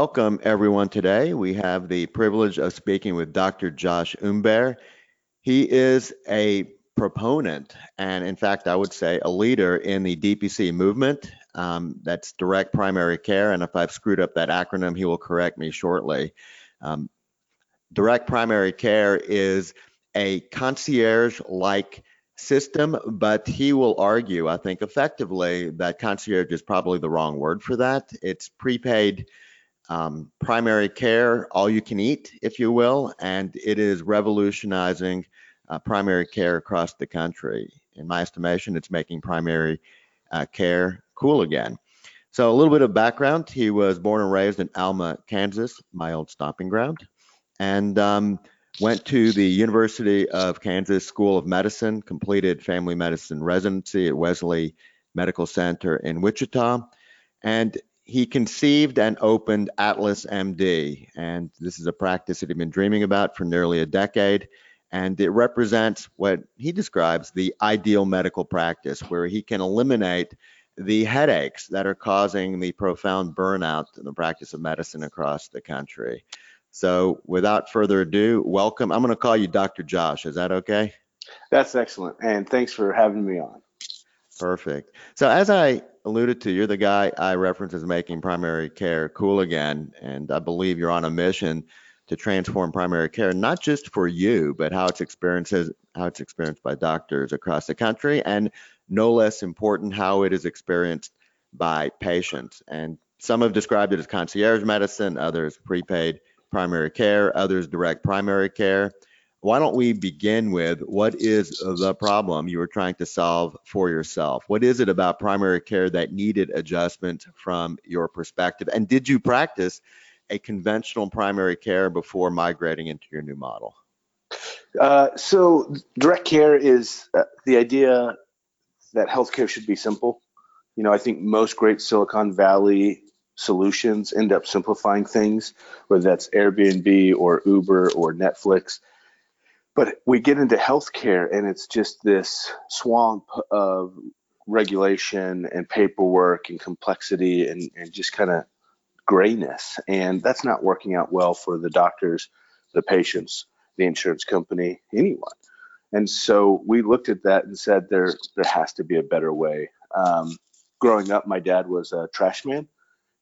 Welcome everyone today. We have the privilege of speaking with Dr. Josh Umbehr. He is a proponent and in fact, I would say a leader in the DPC movement. Um, that's direct primary care. And if I've screwed up that acronym, he will correct me shortly. Um, direct primary care is a concierge-like system, but he will argue, I think effectively, that concierge is probably the wrong word for that. It's prepaid um, primary care, all you can eat, if you will, and it is revolutionizing uh, primary care across the country. In my estimation, it's making primary uh, care cool again. So a little bit of background, he was born and raised in Alma, Kansas, my old stomping ground, and um, went to the University of Kansas School of Medicine, completed family medicine residency at Wesley Medical Center in Wichita, and he conceived and opened Atlas MD, and this is a practice that he'd been dreaming about for nearly a decade. And it represents what he describes the ideal medical practice, where he can eliminate the headaches that are causing the profound burnout in the practice of medicine across the country. So without further ado, welcome. I'm going to call you Dr. Josh. Is that okay? That's excellent. And thanks for having me on. Perfect. So as I alluded to, you're the guy I reference as making primary care cool again. And I believe you're on a mission to transform primary care, not just for you, but how it's experienced, how it's experienced by doctors across the country. And no less important, how it is experienced by patients. And some have described it as concierge medicine, others prepaid primary care, others direct primary care. Why don't we begin with what is the problem you were trying to solve for yourself? What is it about primary care that needed adjustment from your perspective? And did you practice a conventional primary care before migrating into your new model? Uh, so, direct care is uh, the idea that healthcare should be simple. You know, I think most great Silicon Valley solutions end up simplifying things, whether that's Airbnb or Uber or Netflix. But we get into healthcare and it's just this swamp of regulation and paperwork and complexity and, and just kind of grayness. And that's not working out well for the doctors, the patients, the insurance company, anyone. And so we looked at that and said there there has to be a better way. Um, growing up, my dad was a trash man.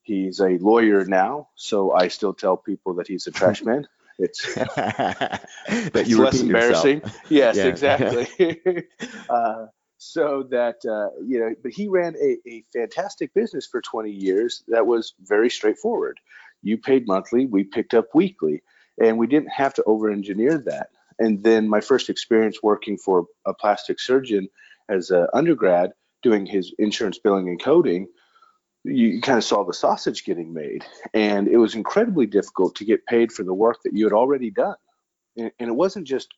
He's a lawyer now, so I still tell people that he's a trash man. It's, but you less embarrassing. Yourself. Yes, yeah. exactly. uh, so that uh, you know, but he ran a, a fantastic business for 20 years that was very straightforward. You paid monthly, we picked up weekly, and we didn't have to over-engineer that. And then my first experience working for a plastic surgeon as an undergrad doing his insurance billing and coding you kind of saw the sausage getting made. And it was incredibly difficult to get paid for the work that you had already done. And, it wasn't just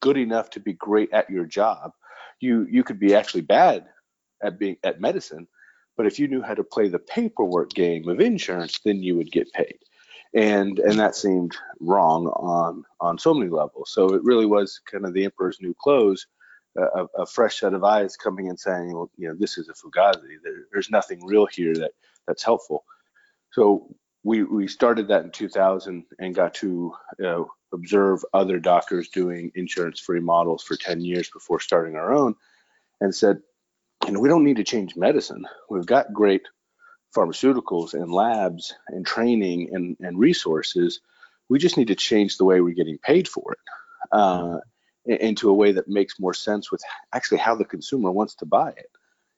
good enough to be great at your job. You you could be actually bad at being at medicine, but if you knew how to play the paperwork game of insurance, then you would get paid. And and that seemed wrong on on so many levels. So it really was kind of the emperor's new clothes a, a, fresh set of eyes coming and saying, well, you know, this is a fugazi. There, there's nothing real here that that's helpful. So we we started that in 2000 and got to observe other doctors doing insurance-free models for 10 years before starting our own, and said, you know, we don't need to change medicine. We've got great pharmaceuticals and labs and training and, and resources. We just need to change the way we're getting paid for it. Uh, into a way that makes more sense with actually how the consumer wants to buy it.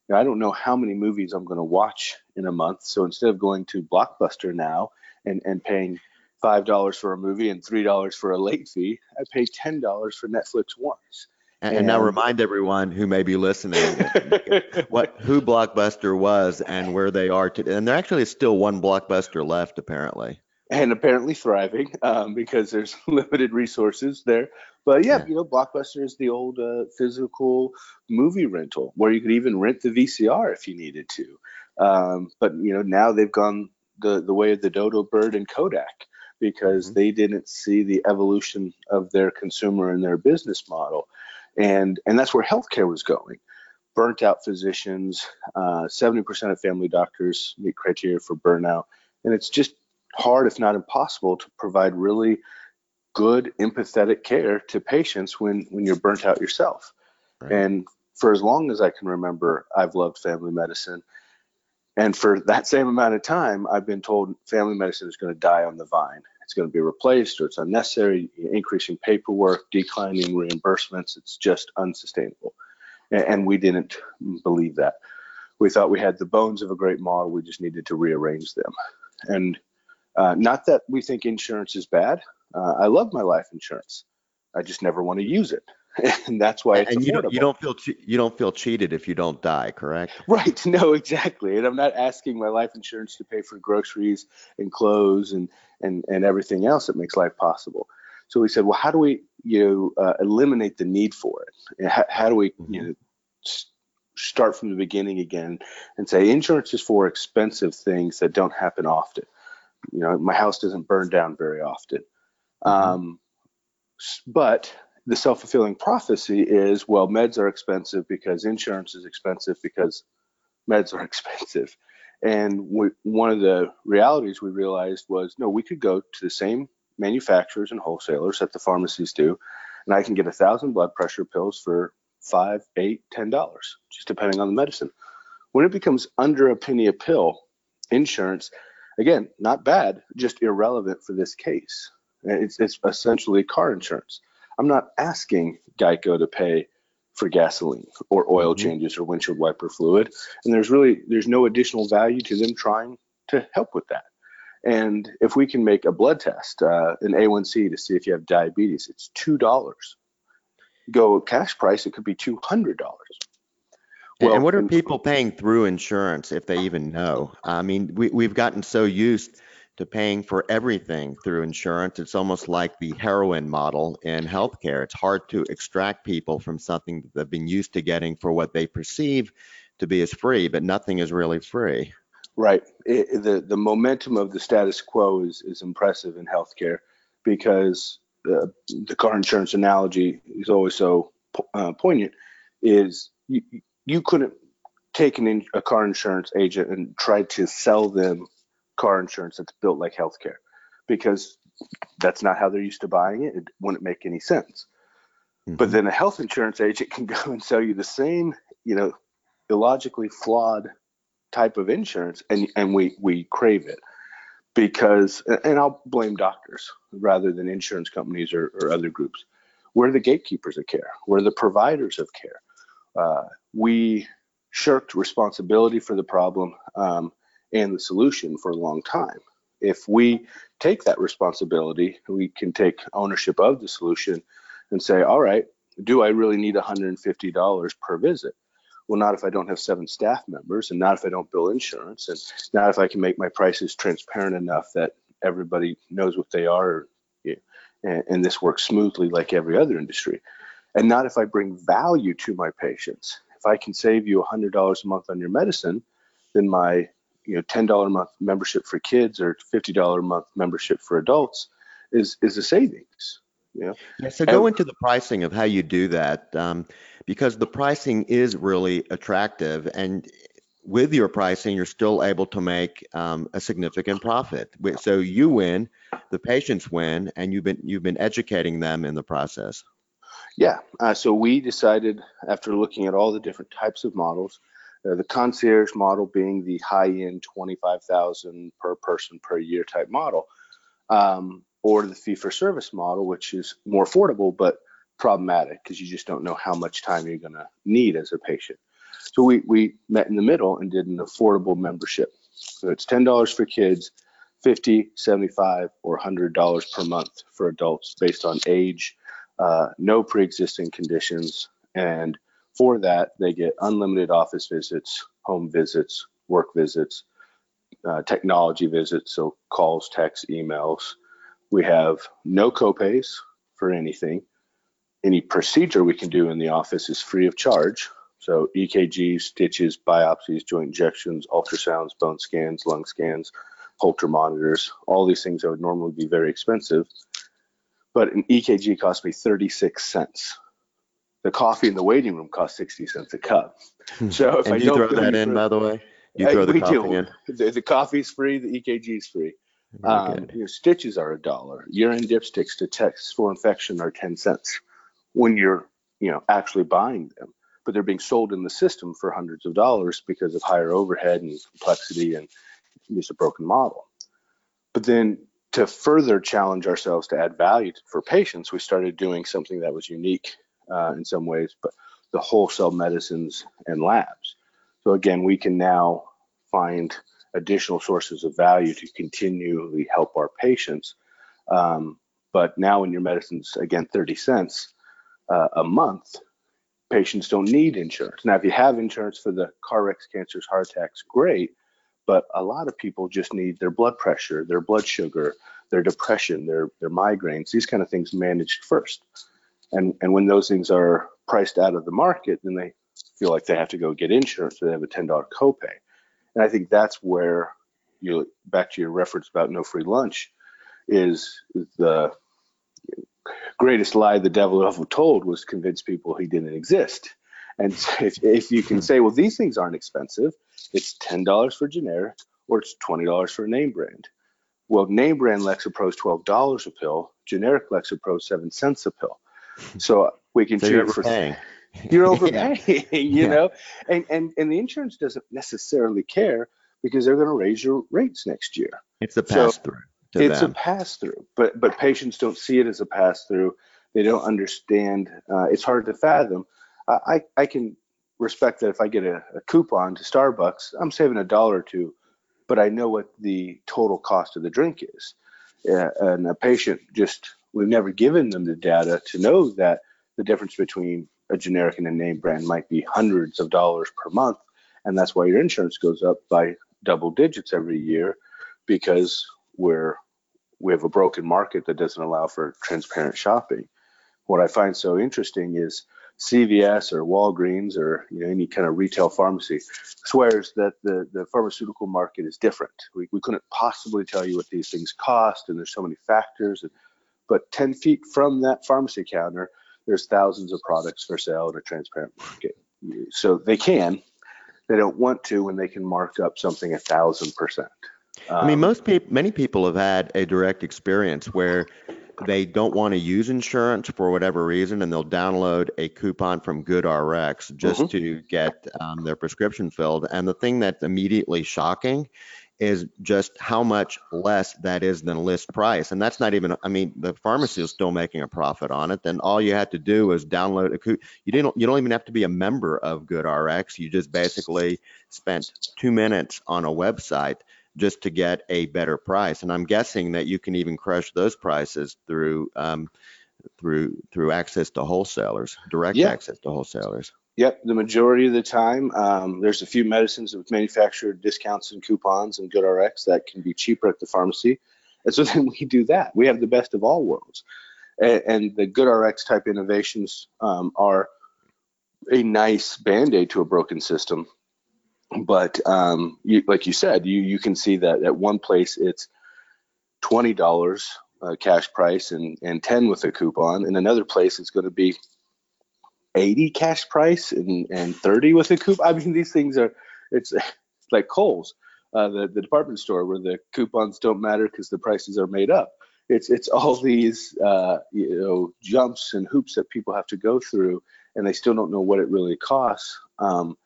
You know, I don't know how many movies I'm going to watch in a month. So instead of going to Blockbuster now and, and paying $5 for a movie and $3 for a late fee, I pay $10 for Netflix once. And, and, now remind everyone who may be listening what who Blockbuster was and where they are today. And there actually is still one Blockbuster left, apparently and apparently thriving um, because there's limited resources there. But yeah, yeah. you know, Blockbuster is the old uh, physical movie rental where you could even rent the VCR if you needed to. Um, but you know, now they've gone the the way of the dodo bird and Kodak because mm-hmm. they didn't see the evolution of their consumer and their business model, and and that's where healthcare was going. Burnt out physicians, uh, 70% of family doctors meet criteria for burnout, and it's just hard, if not impossible, to provide really good, empathetic care to patients when when you're burnt out yourself. Right. And for as long as I can remember, I've loved family medicine. And for that same amount of time, I've been told family medicine is going to die on the vine. It's going to be replaced or it's unnecessary, increasing paperwork, declining reimbursements. It's just unsustainable. And we didn't believe that. We thought we had the bones of a great model. We just needed to rearrange them. And uh, not that we think insurance is bad. Uh, I love my life insurance. I just never want to use it. and that's why it's and you don't, you don't feel che- you don't feel cheated if you don't die, correct? Right. No, exactly. And I'm not asking my life insurance to pay for groceries and clothes and and and everything else that makes life possible. So we said, well, how do we you know uh, eliminate the need for it? How, how do we mm-hmm. you know start from the beginning again and say insurance is for expensive things that don't happen often. You know, my house doesn't burn down very often. Mm-hmm. Um, but the self-fulfilling prophecy is well meds are expensive because insurance is expensive because meds are expensive and we, one of the realities we realized was no we could go to the same manufacturers and wholesalers that the pharmacies do and i can get a thousand blood pressure pills for five eight ten dollars just depending on the medicine when it becomes under a penny a pill insurance again not bad just irrelevant for this case it's, it's essentially car insurance I'm not asking Geico to pay for gasoline or oil mm-hmm. changes or windshield wiper fluid. And there's really there's no additional value to them trying to help with that. And if we can make a blood test, uh, an A1C to see if you have diabetes, it's two dollars. Go cash price, it could be two hundred dollars. Well, and what are people paying through insurance if they even know? I mean, we, we've gotten so used to paying for everything through insurance. It's almost like the heroin model in healthcare. It's hard to extract people from something that they've been used to getting for what they perceive to be as free, but nothing is really free. Right. It, the the momentum of the status quo is is impressive in healthcare because the the car insurance analogy is always so uh, poignant. Is you you couldn't take an, a car insurance agent and try to sell them car insurance that's built like healthcare because that's not how they're used to buying it. It wouldn't make any sense. Mm-hmm. But then a health insurance agent can go and sell you the same, you know, illogically flawed type of insurance and and we we crave it because and I'll blame doctors rather than insurance companies or, or other groups. We're the gatekeepers of care. We're the providers of care. Uh, we shirked responsibility for the problem um, and the solution for a long time. If we take that responsibility, we can take ownership of the solution and say, all right, do I really need $150 per visit? Well, not if I don't have seven staff members, and not if I don't bill insurance, and not if I can make my prices transparent enough that everybody knows what they are, and, and this works smoothly like every other industry. And not if I bring value to my patients. If I can save you $100 a month on your medicine, then my you know ten dollar a month membership for kids or fifty dollar a month membership for adults is is a savings. Yeah. So go into the pricing of how you do that, um, because the pricing is really attractive, and with your pricing, you're still able to make um, a significant profit. So you win, the patients win, and you've been you've been educating them in the process. Yeah. Uh, so we decided after looking at all the different types of models uh, the concierge model being the high-end 25,000 per person per year type model, um, or the fee-for-service model, which is more affordable but problematic because you just don't know how much time you're going to need as a patient. So we we met in the middle and did an affordable membership. So it's ten dollars for kids, 50, 75, or 100 dollars per month for adults based on age, uh, no pre-existing conditions, and for that, they get unlimited office visits, home visits, work visits, uh, technology visits, so calls, texts, emails. We have no copays for anything. Any procedure we can do in the office is free of charge. So EKGs, stitches, biopsies, joint injections, ultrasounds, bone scans, lung scans, Holter monitors, all these things that would normally be very expensive. But an EKG cost me 36 cents the coffee in the waiting room costs 60 cents a cup. Hmm. So if and I you throw that in, for, by the way, you throw the coffee do. in. The, the coffee's free, the EKG is free. Um, good. you stitches are a dollar. Urine dipsticks to test for infection are 10 cents when you're, you know, actually buying them. But they're being sold in the system for hundreds of dollars because of higher overhead and complexity and use a broken model. But then to further challenge ourselves to add value for patients, we started doing something that was unique uh, in some ways, but the wholesale medicines and labs. So again, we can now find additional sources of value to continually help our patients. Um, but now, when your medicine's again 30 cents uh, a month, patients don't need insurance. Now, if you have insurance for the car wrecks, cancers, heart attacks, great. But a lot of people just need their blood pressure, their blood sugar, their depression, their their migraines, these kind of things managed first. And and when those things are priced out of the market, then they feel like they have to go get insurance, so they have a $10 copay. And I think that's where you back to your reference about no free lunch is the greatest lie the devil ever told was to convince people he didn't exist. And if, if you can say, well, these things aren't expensive, it's $10 for generic or it's $20 for a name brand. Well, name brand Lexapro is $12 a pill, generic Lexapro is 7 cents a pill. So we can So you're for overpaying. you're Yeah. overpaying, you Yeah. know, and, and and the insurance doesn't necessarily care because they're going to raise your rates next year. It's a pass through to it's them. a pass through, but but patients don't see it as a pass through. They don't understand. Uh, it's hard to fathom. I I can respect that if I get a, a coupon to Starbucks, I'm saving a dollar or two, but I know what the total cost of the drink is. Yeah, and a patient just we've never given them the data to know that the difference between a generic and a name brand might be hundreds of dollars per month, and that's why your insurance goes up by double digits every year because we're we have a broken market that doesn't allow for transparent shopping. What I find so interesting is CVS or Walgreens or you know any kind of retail pharmacy swears that the, the pharmaceutical market is different. We, we couldn't possibly tell you what these things cost, and there's so many factors. But 10 feet from that pharmacy counter, there's thousands of products for sale in a transparent market. So they can, they don't want to when they can mark up something a thousand percent. I mean, Um, most people, many people have had a direct experience where they don't want to use insurance for whatever reason, and they'll download a coupon from GoodRx just Mhm. to get um, their prescription filled. And the thing that's immediately shocking is just how much less that is than list price. And that's not even, I mean, the pharmacy is still making a profit on it. Then all you had to do is download a coupon. You didn't, you don't even have to be a member of GoodRx. You just basically spent two minutes on a website just to get a better price. And I'm guessing that you can even crush those prices through um, through through access to wholesalers, direct access to wholesalers. Yep, the majority of the time, um, there's a few medicines with manufacturer discounts and coupons and GoodRx that can be cheaper at the pharmacy. And so then we do that. We have the best of all worlds. And, and the GoodRx type innovations um, are a nice band aid to a broken system. But um, you, like you said, you, you can see that at one place it's $20 uh, cash price and, and 10 with a coupon. In another place, it's going to be 80 cash price and, and 30 with a coupon. I mean, these things are, it's like Kohl's, uh, the, the department store where the coupons don't matter because the prices are made up. It's, it's all these, uh, you know, jumps and hoops that people have to go through and they still don't know what it really costs. Um,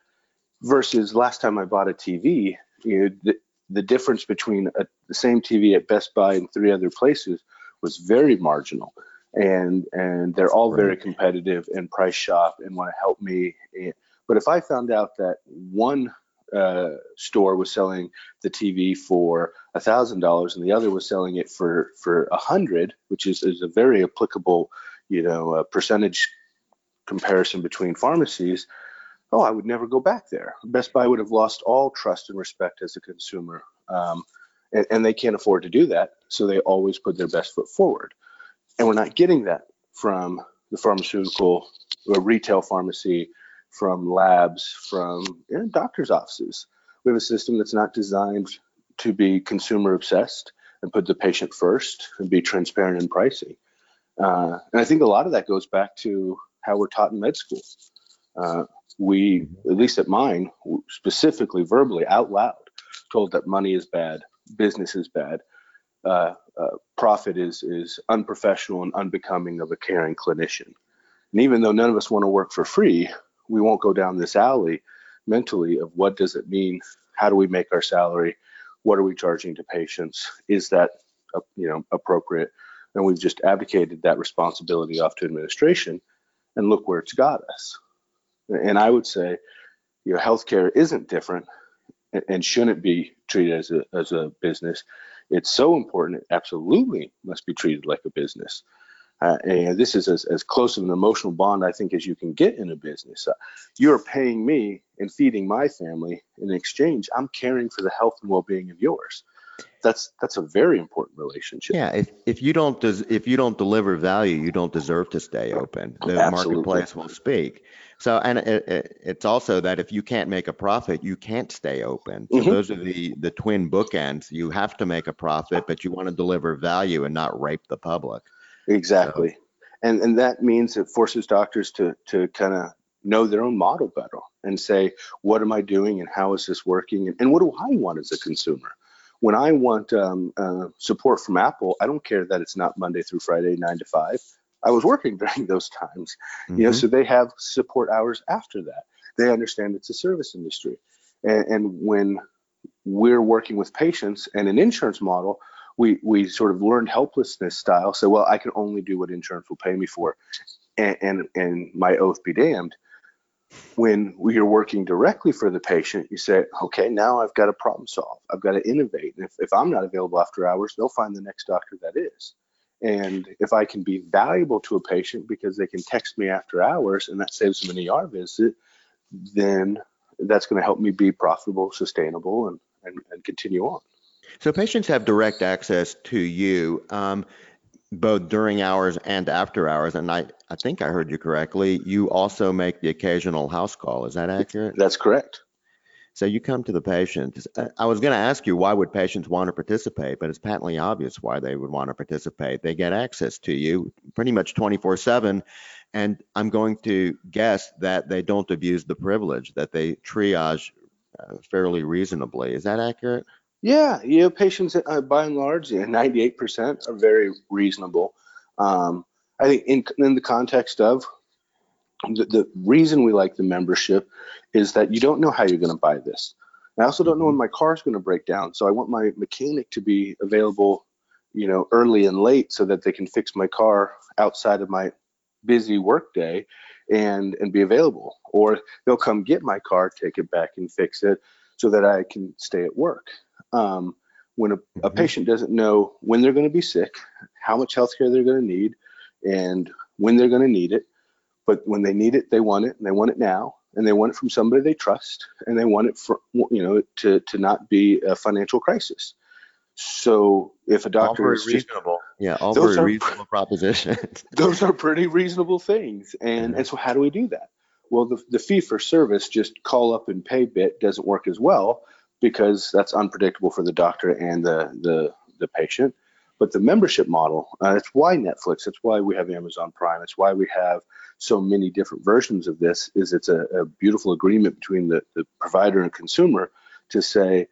versus last time I bought a TV, you know, the, the difference between a, the same TV at Best Buy and three other places was very marginal and and they're all very competitive and price shop and want to help me. But if I found out that one uh, store was selling the TV for a thousand dollars and the other was selling it for for a hundred, which is is a very applicable, you know, uh, percentage comparison between pharmacies. Oh, I would never go back there. Best Buy would have lost all trust and respect as a consumer, um, and, and they can't afford to do that. So they always put their best foot forward and we're not getting that from the pharmaceutical or retail pharmacy, from labs, from you know, doctors' offices. We have a system that's not designed to be consumer obsessed and put the patient first and be transparent in pricing. Uh, and I think a lot of that goes back to how we're taught in med school. Uh, we, at least at mine, specifically verbally out loud, told that money is bad, business is bad, uh, uh, profit is is unprofessional and unbecoming of a caring clinician. And even though none of us want to work for free, we won't go down this alley mentally of what does it mean? How do we make our salary? What are we charging to patients? Is that uh, you know appropriate? And we've just abdicated that responsibility off to administration, and look where it's got us. And I would say, you know, healthcare isn't different and shouldn't be treated as a as a business. It's so important; it absolutely must be treated like a business. Uh, and this is as, as close of an emotional bond I think as you can get in a business. Uh, you're paying me and feeding my family in exchange. I'm caring for the health and well-being of yours. That's that's a very important relationship. Yeah, if if you don't des- if you don't deliver value, you don't deserve to stay open. The Absolutely. marketplace will speak. So, and it, it, it's also that if you can't make a profit, you can't stay open. So Mhm. those are the the twin bookends. You have to make a profit, but you want to deliver value and not rape the public. Exactly. And and that means it forces doctors to to kind of know their own model better and say, what am I doing and how is this working and, and what do I want as a consumer? When I want um, uh, support from Apple, I don't care that it's not Monday through Friday, nine to five. I was working during those times, you know, Mhm. so they have support hours after that. They understand it's a service industry. And, and when we're working with patients and an insurance model, we we sort of learned helplessness style. So well, I can only do what insurance will pay me for, and and, and my oath be damned. When are working directly for the patient, you say, okay, now I've got to problem solve. I've got to innovate. And if, if I'm not available after hours, they'll find the next doctor that is. And if I can be valuable to a patient because they can text me after hours and that saves them an ER visit, then that's going to help me be profitable, sustainable, and, and, and continue on. So patients have direct access to you, um, both during hours and after hours. And I, I think I heard you correctly. You also make the occasional house call. Is that accurate? That's correct. So you come to the patient. Uh, I was going to ask you why would patients want to participate, but it's patently obvious why they would want to participate. They get access to you pretty much 24/7, and I'm going to guess that they don't abuse the privilege, that they triage uh, fairly reasonably. Is that accurate? Yeah, you know, patients uh, by and large, yeah, 98% are very reasonable. Um, I think in, in the context of the, the reason we like the membership is that you don't know how you're going to buy this. I also don't know when my car is going to break down, so I want my mechanic to be available, you know, early and late so that they can fix my car outside of my busy workday and and be available. Or they'll come get my car, take it back, and fix it so that I can stay at work. Um, when a, a Mhm. patient doesn't know when they're going to be sick, how much health care they're going to need, and when they're going to need it, but when they need it, they want it, and they want it now, and they want it from somebody they trust, and they want it for you know to to not be a financial crisis. So if a doctor all very is just reasonable. Yeah, all Those very are- reasonable propositions. those are pretty reasonable things. And Yeah. and so how do we do that? Well, the, the fee for service, just call up and pay bit doesn't work as well because that's unpredictable for the doctor and the the, the patient. But the membership model, uh, it's why Netflix, it's why we have Amazon Prime, it's why we have so many different versions of this. Is it's a, a beautiful agreement between the, the provider and consumer to say,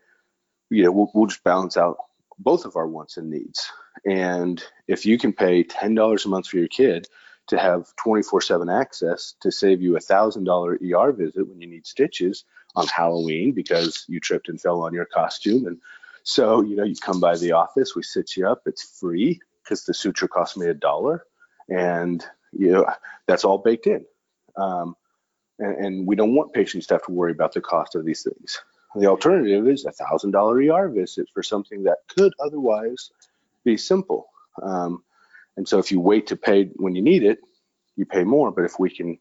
you know, we'll, we'll just balance out both of our wants and needs. And if you can pay ten dollars a month for your kid to have 24/7 access to save you a thousand dollar ER visit when you need stitches on Halloween because you tripped and fell on your costume, and so you know you come by the office, we sit you up, it's free because the suture cost me a dollar, and you know that's all baked in. Um, and, and we don't want patients to have to worry about the cost of these things. The alternative is a thousand dollar ER visit for something that could otherwise be simple. Um, and so if you wait to pay when you need it, you pay more. But if we can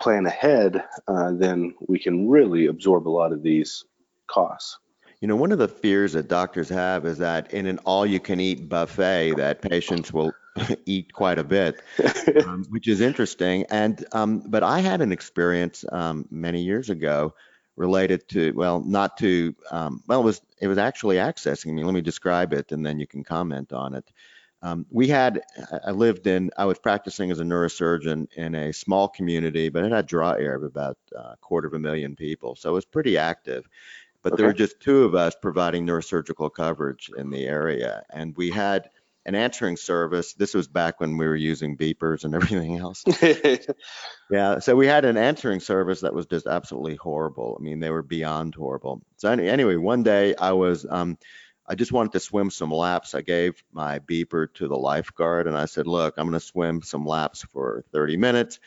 plan ahead, uh, then we can really absorb a lot of these costs. You know, one of the fears that doctors have is that in an all-you-can-eat buffet, that patients will eat quite a bit, um, which is interesting. And um, but I had an experience um, many years ago related to well, not to um, well, it was it was actually accessing me. Let me describe it, and then you can comment on it. Um, we had I lived in I was practicing as a neurosurgeon in a small community, but it had draw area of about uh, a quarter of a million people, so it was pretty active. but there were just two of us providing neurosurgical coverage in the area. And we had an answering service. This was back when we were using beepers and everything else. Yeah, so we had an answering service that was just absolutely horrible. I mean, they were beyond horrible. So any, anyway, one day I was, um, I just wanted to swim some laps. I gave my beeper to the lifeguard and I said, look, I'm going to swim some laps for 30 minutes.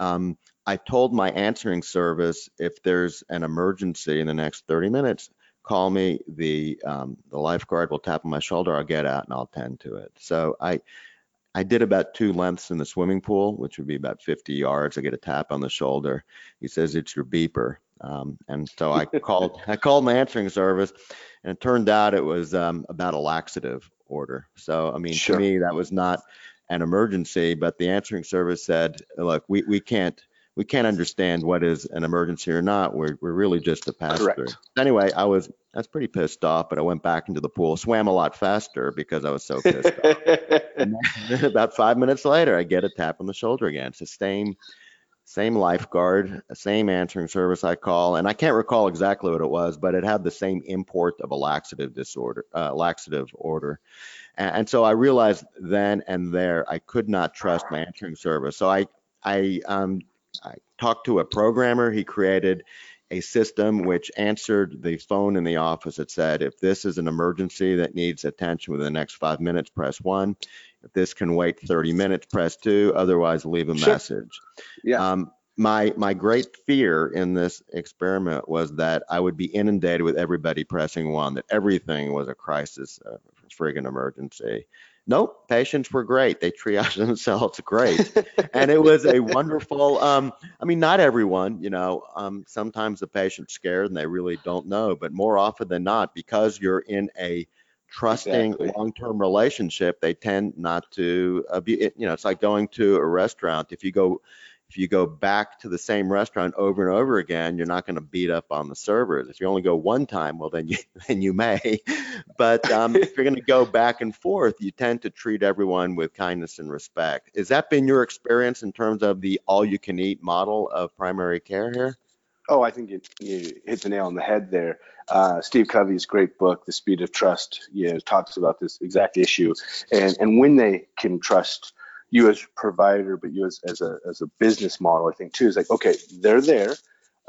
Um, I told my answering service if there's an emergency in the next 30 minutes, call me. The um, the lifeguard will tap on my shoulder. I'll get out and I'll tend to it. So I I did about two lengths in the swimming pool, which would be about 50 yards. I get a tap on the shoulder. He says it's your beeper. Um, and so I called I called my answering service, and it turned out it was um, about a laxative order. So I mean, Sure. to me, that was not an emergency, but the answering service said, look, we, we can't we can't understand what is an emergency or not. We're, we're really just a pass Correct. through. Anyway, I was I was pretty pissed off, but I went back into the pool, swam a lot faster because I was so pissed off. And then about five minutes later, I get a tap on the shoulder again. It's the same same lifeguard, same answering service I call, and I can't recall exactly what it was, but it had the same import of a laxative disorder, uh, laxative order. And, and so I realized then and there I could not trust my answering service. So I I um I talked to a programmer. He created a system which answered the phone in the office It said, if this is an emergency that needs attention within the next five minutes, press one. This can wait 30 minutes, press two. Otherwise, leave a Sure. message. Yeah. Um, my my great fear in this experiment was that I would be inundated with everybody pressing one, that everything was a crisis, uh, friggin' emergency. Nope, patients were great. They triaged themselves great and it was a wonderful um i mean not everyone you know um sometimes the patient's scared and they really don't know but more often than not because you're in a trusting Exactly. long-term relationship they tend not to uh, be it, you know it's like going to a restaurant if you go if you go back to the same restaurant over and over again you're not going to beat up on the servers if you only go one time well then you then you may but um, if you're going to go back and forth, you tend to treat everyone with kindness and respect. Has that been your experience in terms of the all-you-can-eat model of primary care here? Oh, I think you hit the nail on the head there. Uh, Steve Covey's great book, The Speed of Trust, you know, talks about this exact issue, and and when they can trust you as a provider, but you as, as a as a business model, I think too is like, okay, they're there.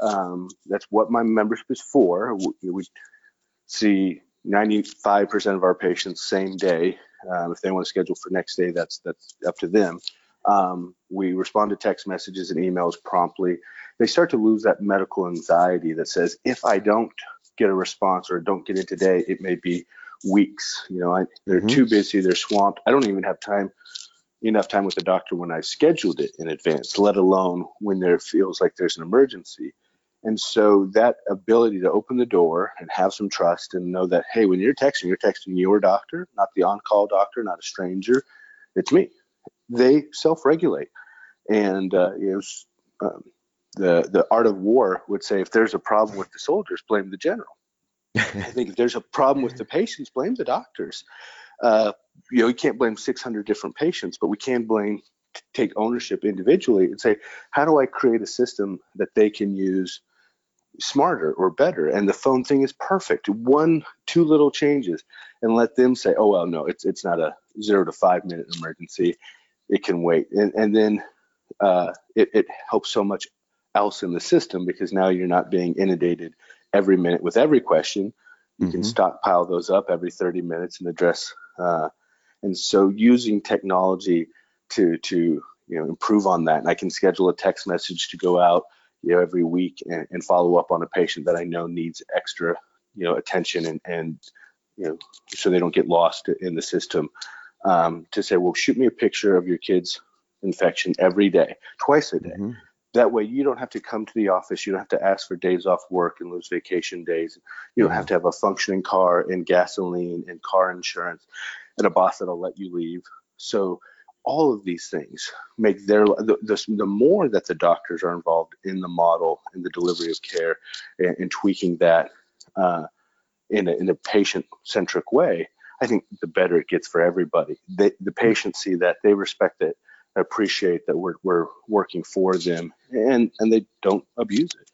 Um, that's what my membership is for. We, we see 95% of our patients same day. Um, if they want to schedule for next day, that's that's up to them. Um, we respond to text messages and emails promptly they start to lose that medical anxiety that says if I don't get a response or don't get it today, it may be weeks. You know, I, they're Mhm. too busy, they're swamped. I don't even have time enough time with the doctor when I've scheduled it in advance, let alone when there feels like there's an emergency. And so that ability to open the door and have some trust and know that, hey, when you're texting, you're texting your doctor, not the on-call doctor, not a stranger. It's me. They self-regulate, and uh, it um, the the art of war would say if there's a problem with the soldiers, blame the general. I think if there's a problem with the patients, blame the doctors. Uh, you know, you can't blame 600 different patients, but we can blame, take ownership individually and say, how do I create a system that they can use smarter or better? And the phone thing is perfect. One, two little changes, and let them say, oh well, no, it's it's not a zero to five minute emergency. It can wait, and and then uh, it, it helps so much else in the system because now you're not being inundated every minute with every question. You can Mhm. stockpile those up every 30 minutes and address. Uh, and so using technology to to you know improve on that, and I can schedule a text message to go out you know every week and, and follow up on a patient that I know needs extra you know attention and and you know so they don't get lost in the system. Um, to say, well, shoot me a picture of your kid's infection every day, twice a day. Mhm. That way, you don't have to come to the office. You don't have to ask for days off work and lose vacation days. You don't have to have a functioning car and gasoline and car insurance and a boss that'll let you leave. So, all of these things make their the, the, the more that the doctors are involved in the model in the delivery of care and, and tweaking that uh, in a, in a patient centric way, I think the better it gets for everybody. They, the patients see that, they respect it, appreciate that we're, we're working for them, and and they don't abuse it.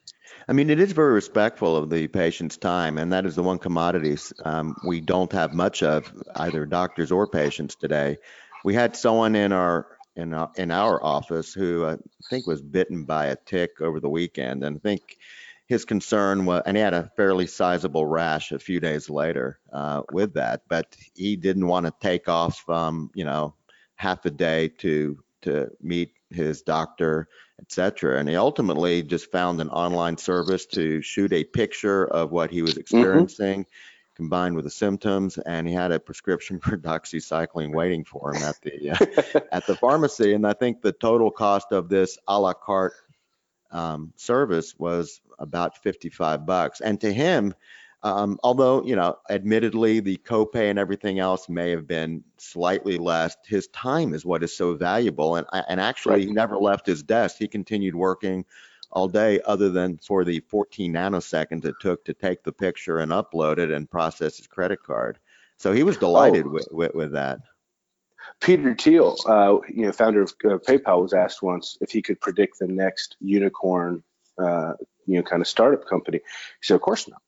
I mean, it is very respectful of the patient's time, and that is the one commodity um, we don't have much of, either doctors or patients today. We had someone in our in our, in our office who uh, I think was bitten by a tick over the weekend, and I think his concern was, and he had a fairly sizable rash a few days later uh, with that, but he didn't want to take off, um, you know, half a day to to meet his doctor, etc. And he ultimately just found an online service to shoot a picture of what he was Mm-hmm. experiencing. Combined with the symptoms, and he had a prescription for doxycycline waiting for him at the uh, at the pharmacy. And I think the total cost of this a la carte um, service was about 55 bucks. And to him, um, although, you know, admittedly, the copay and everything else may have been slightly less, his time is what is so valuable. And, and actually, he never left his desk. He continued working all day, other than for the 14 nanoseconds it took to take the picture and upload it and process his credit card. So he was delighted Oh. with, with, with that. Peter Thiel, uh, you know, founder of uh, PayPal, was asked once if he could predict the next unicorn, uh, you know, kind of startup company. He said, "Of course not,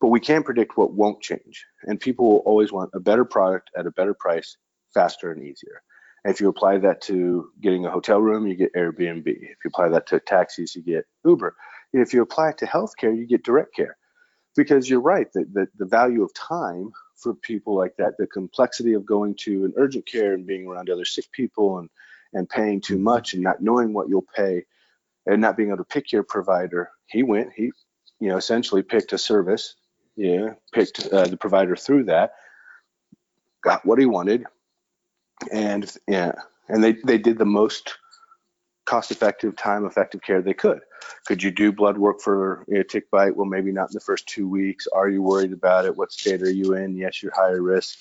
but we can predict what won't change, and people will always want a better product at a better price, faster and easier." And if you apply that to getting a hotel room, you get Airbnb. If you apply that to taxis, you get Uber. If you apply it to healthcare, you get direct care. Because you're right, that the, the value of time for people like that, the complexity of going to an urgent care and being around other sick people and, and paying too much and not knowing what you'll pay and not being able to pick your provider. He went, he, you know, essentially picked a service, yeah, picked uh, the provider through that, got what he wanted, and yeah, and they, they did the most cost effective, time effective care they could. Could you do blood work for you know, tick bite? Well, maybe not in the first two weeks. Are you worried about it? What state are you in? Yes, you're higher risk.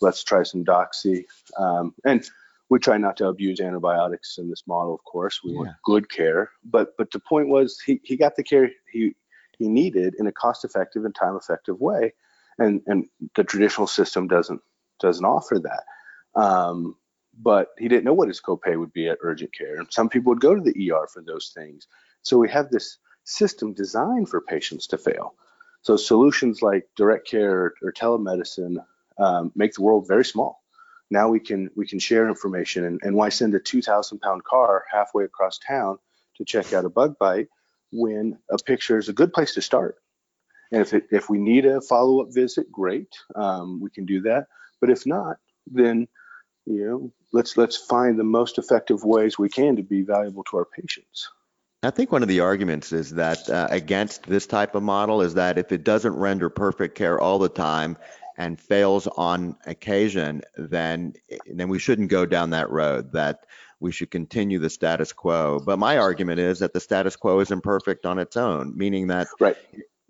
Let's try some doxy. Um, and we try not to abuse antibiotics in this model, of course. We want good care. But but the point was he, he got the care he he needed in a cost effective and time effective way. And and the traditional system doesn't doesn't offer that. Um, but he didn't know what his copay would be at urgent care. And some people would go to the ER for those things. So we have this system designed for patients to fail. So solutions like direct care or telemedicine um, make the world very small. Now we can we can share information and, and why send a 2,000 pound car halfway across town to check out a bug bite when a picture is a good place to start. And if it, if we need a follow up visit, great, um, we can do that. But if not, then you know let's let's find the most effective ways we can to be valuable to our patients. I think one of the arguments is that uh, against this type of model is that if it doesn't render perfect care all the time and fails on occasion, then then we shouldn't go down that road. That we should continue the status quo. But my argument is that the status quo is imperfect on its own, meaning that Right.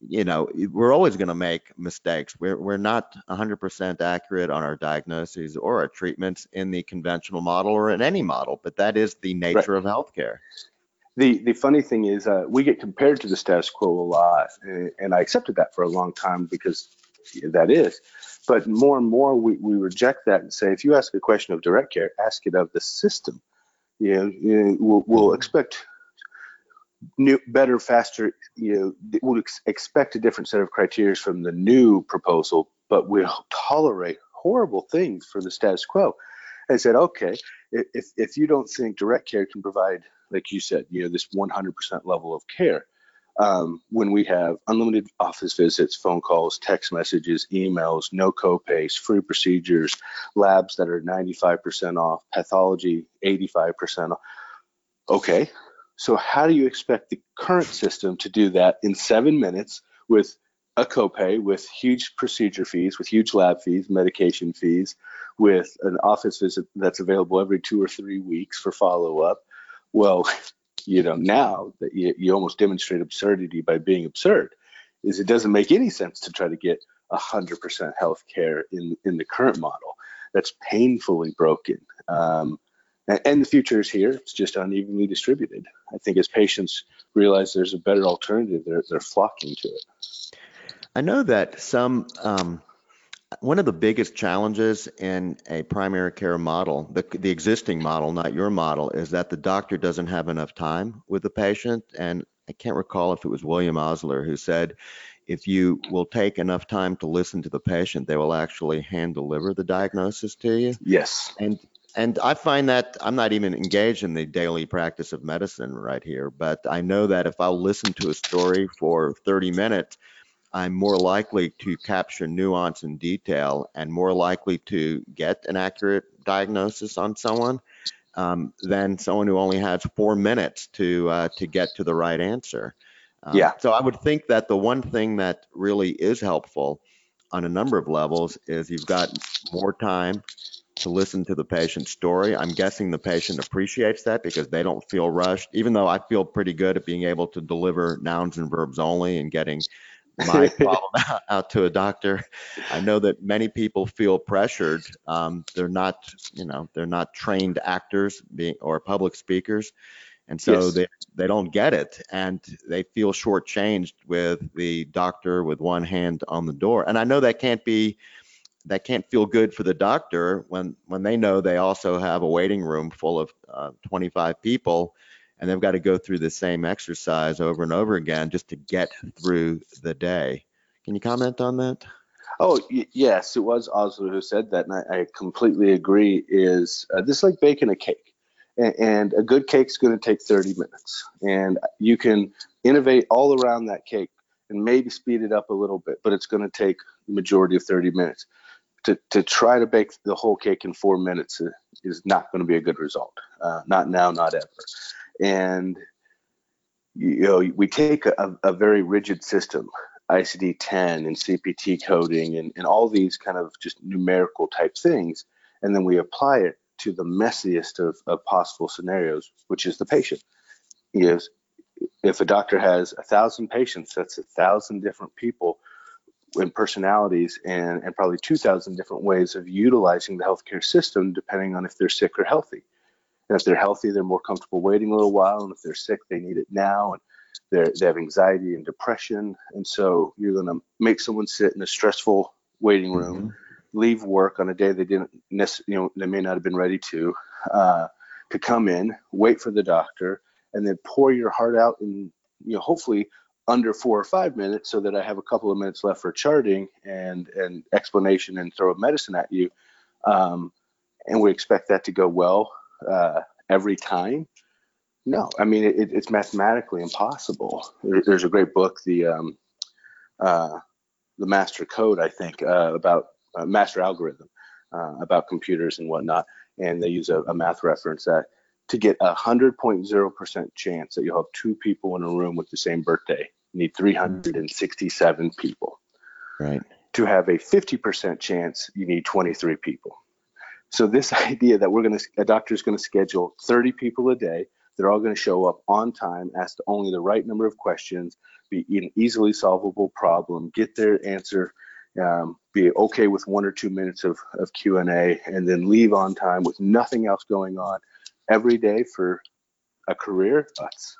you know we're always going to make mistakes. We're we're not 100% accurate on our diagnoses or our treatments in the conventional model or in any model. But that is the nature of healthcare. The the funny thing is uh, we get compared to the status quo a lot, and, and I accepted that for a long time because that is. But more and more we, we reject that and say if you ask a question of direct care, ask it of the system. You know, you know we'll, we'll mm-hmm. expect new, better, faster. You know, we'll ex- expect a different set of criteria from the new proposal, but we'll tolerate horrible things for the status quo. I said, okay, if if you don't think direct care can provide, like you said, you know, this 100% level of care, um, when we have unlimited office visits, phone calls, text messages, emails, no copays, free procedures, labs that are 95% off, pathology 85% off. Okay, so how do you expect the current system to do that in seven minutes with a copay, with huge procedure fees, with huge lab fees, medication fees, with an office visit that's available every two or three weeks for follow up? Well, you know, now that you, you almost demonstrate absurdity by being absurd, is it doesn't make any sense to try to get 100% health care in, in the current model. That's painfully broken. Um, and, the future is here. It's just unevenly distributed. I think as patients realize there's a better alternative, they're, they're flocking to it. I know that some, um, one of the biggest challenges in a primary care model, the, the existing model, not your model, is that the doctor doesn't have enough time with the patient. And I can't recall if it was William Osler who said, if you will take enough time to listen to the patient, they will actually hand deliver the diagnosis to you. Yes. And and I find that I'm not even engaged in the daily practice of medicine right here, but I know that if I'll listen to a story for 30 minutes, I'm more likely to capture nuance and detail and more likely to get an accurate diagnosis on someone um, than someone who only has four minutes to uh, to get to the right answer. Um, Yeah. So I would think that the one thing that really is helpful on a number of levels is you've got more time to listen to the patient's story. I'm guessing the patient appreciates that because they don't feel rushed, even though I feel pretty good at being able to deliver nouns and verbs only and getting my problem out- to a doctor. I know that many people feel pressured. Um, they're not, you know, they're not trained actors being or public speakers. And so Yes. they, they don't get it and they feel shortchanged with the doctor with one hand on the door. And I know that can't be, that can't feel good for the doctor when, when they know they also have a waiting room full of uh, 25 people and they've got to go through the same exercise over and over again just to get through the day. Can you comment on that? Oh yes, it was Osler who said that, and I, I completely agree. Is uh, this is like baking a cake, and, and a good cake's going to take 30 minutes, and you can innovate all around that cake and maybe speed it up a little bit, but it's going to take the majority of 30 minutes. To, to try to bake the whole cake in four minutes uh, is not going to be a good result. Uh, not now, not ever. And you know, we take a, a very rigid system, ICD-10 and CPT coding and, and all these kind of just numerical type things, and then we apply it to the messiest of, of possible scenarios, which is the patient. Yes, if a doctor has a thousand patients, that's a thousand different people and personalities and, and probably 2,000 different ways of utilizing the healthcare system depending on if they're sick or healthy. And if they're healthy, they're more comfortable waiting a little while. And if they're sick, they need it now. And they're, they have anxiety and depression. And so you're going to make someone sit in a stressful waiting room, leave work on a day they didn't, nec- you know, they may not have been ready to, uh, to come in, wait for the doctor, and then pour your heart out in, you know, hopefully under four or five minutes so that I have a couple of minutes left for charting and, and explanation and throw a medicine at you. Um, and we expect that to go well uh, every time. No, I mean it, it's mathematically impossible. There, there's a great book, the um, uh, the Master Code, I think, uh, about uh, Master Algorithm, uh, about computers and whatnot, and they use a, a math reference that to get a hundred point zero percent chance that you'll have two people in a room with the same birthday, you need 367 people. Right. To have a 50% chance, you need 23 people. So this idea that we're going to a doctor is going to schedule 30 people a day, they're all going to show up on time, ask only the right number of questions, be an easily solvable problem, get their answer, um, be okay with one or two minutes of, of Q&A, and then leave on time with nothing else going on every day for a career. That's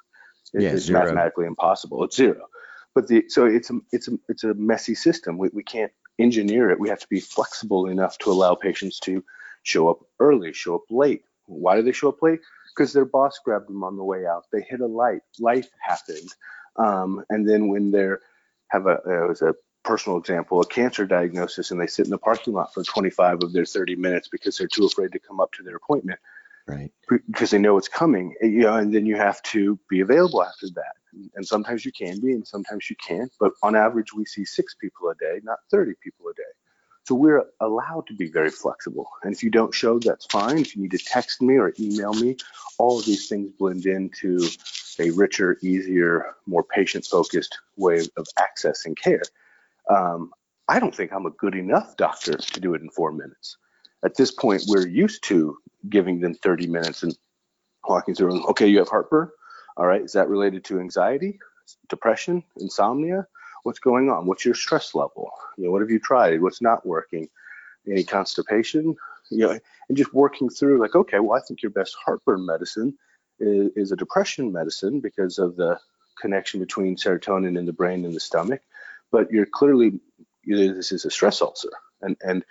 it- Yeah, it's zero. mathematically impossible. It's zero. But the so it's a it's a it's a messy system. We we can't engineer it. We have to be flexible enough to allow patients to show up early, show up late. Why do they show up late? Because their boss grabbed them on the way out. They hit a light. Life happened. Um, and then when they're have a uh, it was a personal example, a cancer diagnosis, and they sit in the parking lot for 25 of their 30 minutes because they're too afraid to come up to their appointment Right. because they know it's coming, you know, and then you have to be available after that. And sometimes you can be, and sometimes you can't. But on average, we see six people a day, not 30 people a day. So we're allowed to be very flexible. And if you don't show, that's fine. If you need to text me or email me, all of these things blend into a richer, easier, more patient-focused way of accessing care. Um, I don't think I'm a good enough doctor to do it in four minutes. At this point, we're used to giving them 30 minutes and walking through. Okay, you have heartburn. All right, is that related to anxiety, depression, insomnia? What's going on? What's your stress level? You know, what have you tried? What's not working? Any constipation? You know, and just working through like, okay, well, I think your best heartburn medicine is, is a depression medicine because of the connection between serotonin in the brain and the stomach. But you're clearly, this is a stress ulcer, and and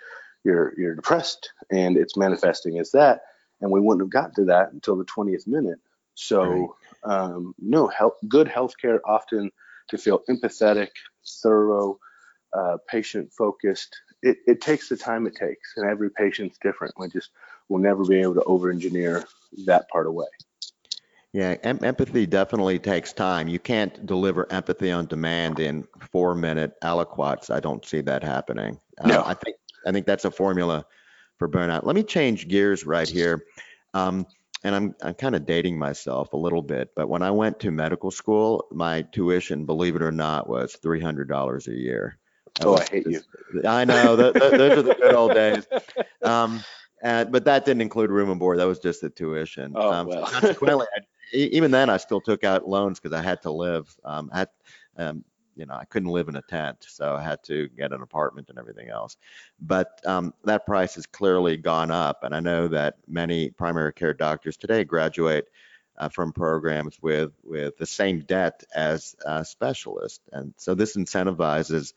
you're you're depressed, and it's manifesting as that. And we wouldn't have gotten to that until the 20th minute. So Um, no, health, good healthcare often to feel empathetic, thorough, uh, patient focused. It, it takes the time it takes, and every patient's different. We just will never be able to over engineer that part away. Yeah, em- empathy definitely takes time. You can't deliver empathy on demand in four minute aliquots. I don't see that happening. Uh, I think I think that's a formula for burnout. Let me change gears right here. Um, and I'm I'm kind of dating myself a little bit, but when I went to medical school, my tuition, believe it or not, was three hundred dollars a year. That Oh, I hate you. I know. th- th- those are the good old days. Um, and, but that didn't include room and board. That was just the tuition. Oh, um, so well. consequently, I, even then, I still took out loans because I had to live. Um, I had, um, you know, I couldn't live in a tent, so I had to get an apartment and everything else. But um, that price has clearly gone up, and I know that many primary care doctors today graduate uh, from programs with with the same debt as specialists, and so this incentivizes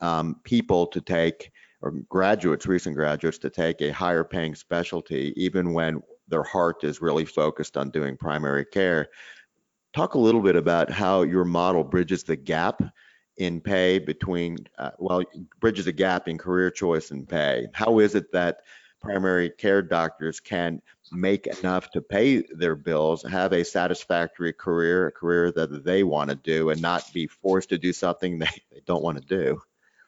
um, people to take or graduates, recent graduates, to take a higher paying specialty, even when their heart is really focused on doing primary care. Talk a little bit about how your model bridges the gap in pay between, uh, well, bridges a gap in career choice and pay. How is it that primary care doctors can make enough to pay their bills, have a satisfactory career, a career that they want to do, and not be forced to do something they, they don't want to do?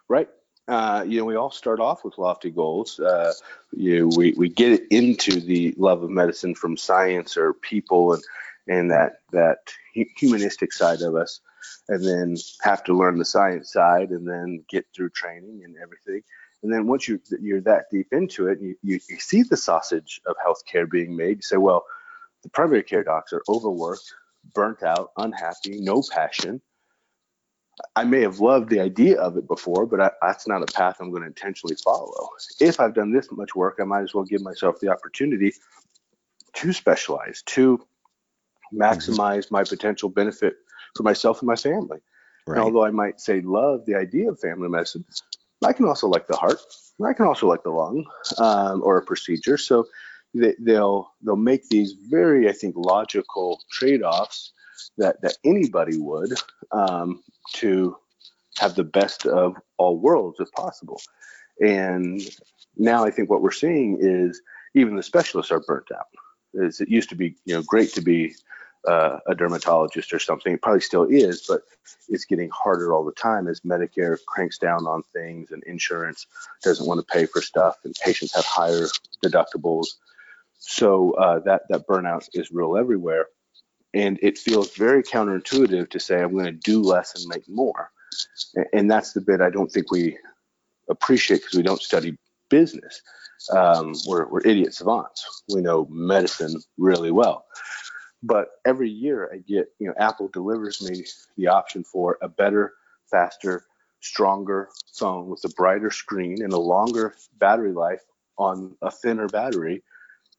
Right. Uh, you know, we all start off with lofty goals. Uh, you, we, we get into the love of medicine from science or people and, and that, that humanistic side of us, and then have to learn the science side and then get through training and everything. And then once you, you're that deep into it, you, you, you see the sausage of healthcare being made. You say, well, the primary care docs are overworked, burnt out, unhappy, no passion. I may have loved the idea of it before, but I, that's not a path I'm going to intentionally follow. If I've done this much work, I might as well give myself the opportunity to specialize, to maximize my potential benefit for myself and my family. And although I might say love the idea of family medicine, I can also like the heart. I can also like the lung um, or a procedure. So they, they'll they'll make these very, I think, logical trade-offs that that anybody would um, to have the best of all worlds if possible. And now I think what we're seeing is even the specialists are burnt out. Is it used to be you know great to be uh, a dermatologist or something. It probably still is, but it's getting harder all the time as Medicare cranks down on things and insurance doesn't want to pay for stuff and patients have higher deductibles. So uh, that that burnout is real everywhere, and it feels very counterintuitive to say I'm going to do less and make more, A- and that's the bit I don't think we appreciate because we don't study business. Um, we're, we're idiot savants. We know medicine really well but every year I get, you know, Apple delivers me the option for a better, faster, stronger phone with a brighter screen and a longer battery life on a thinner battery.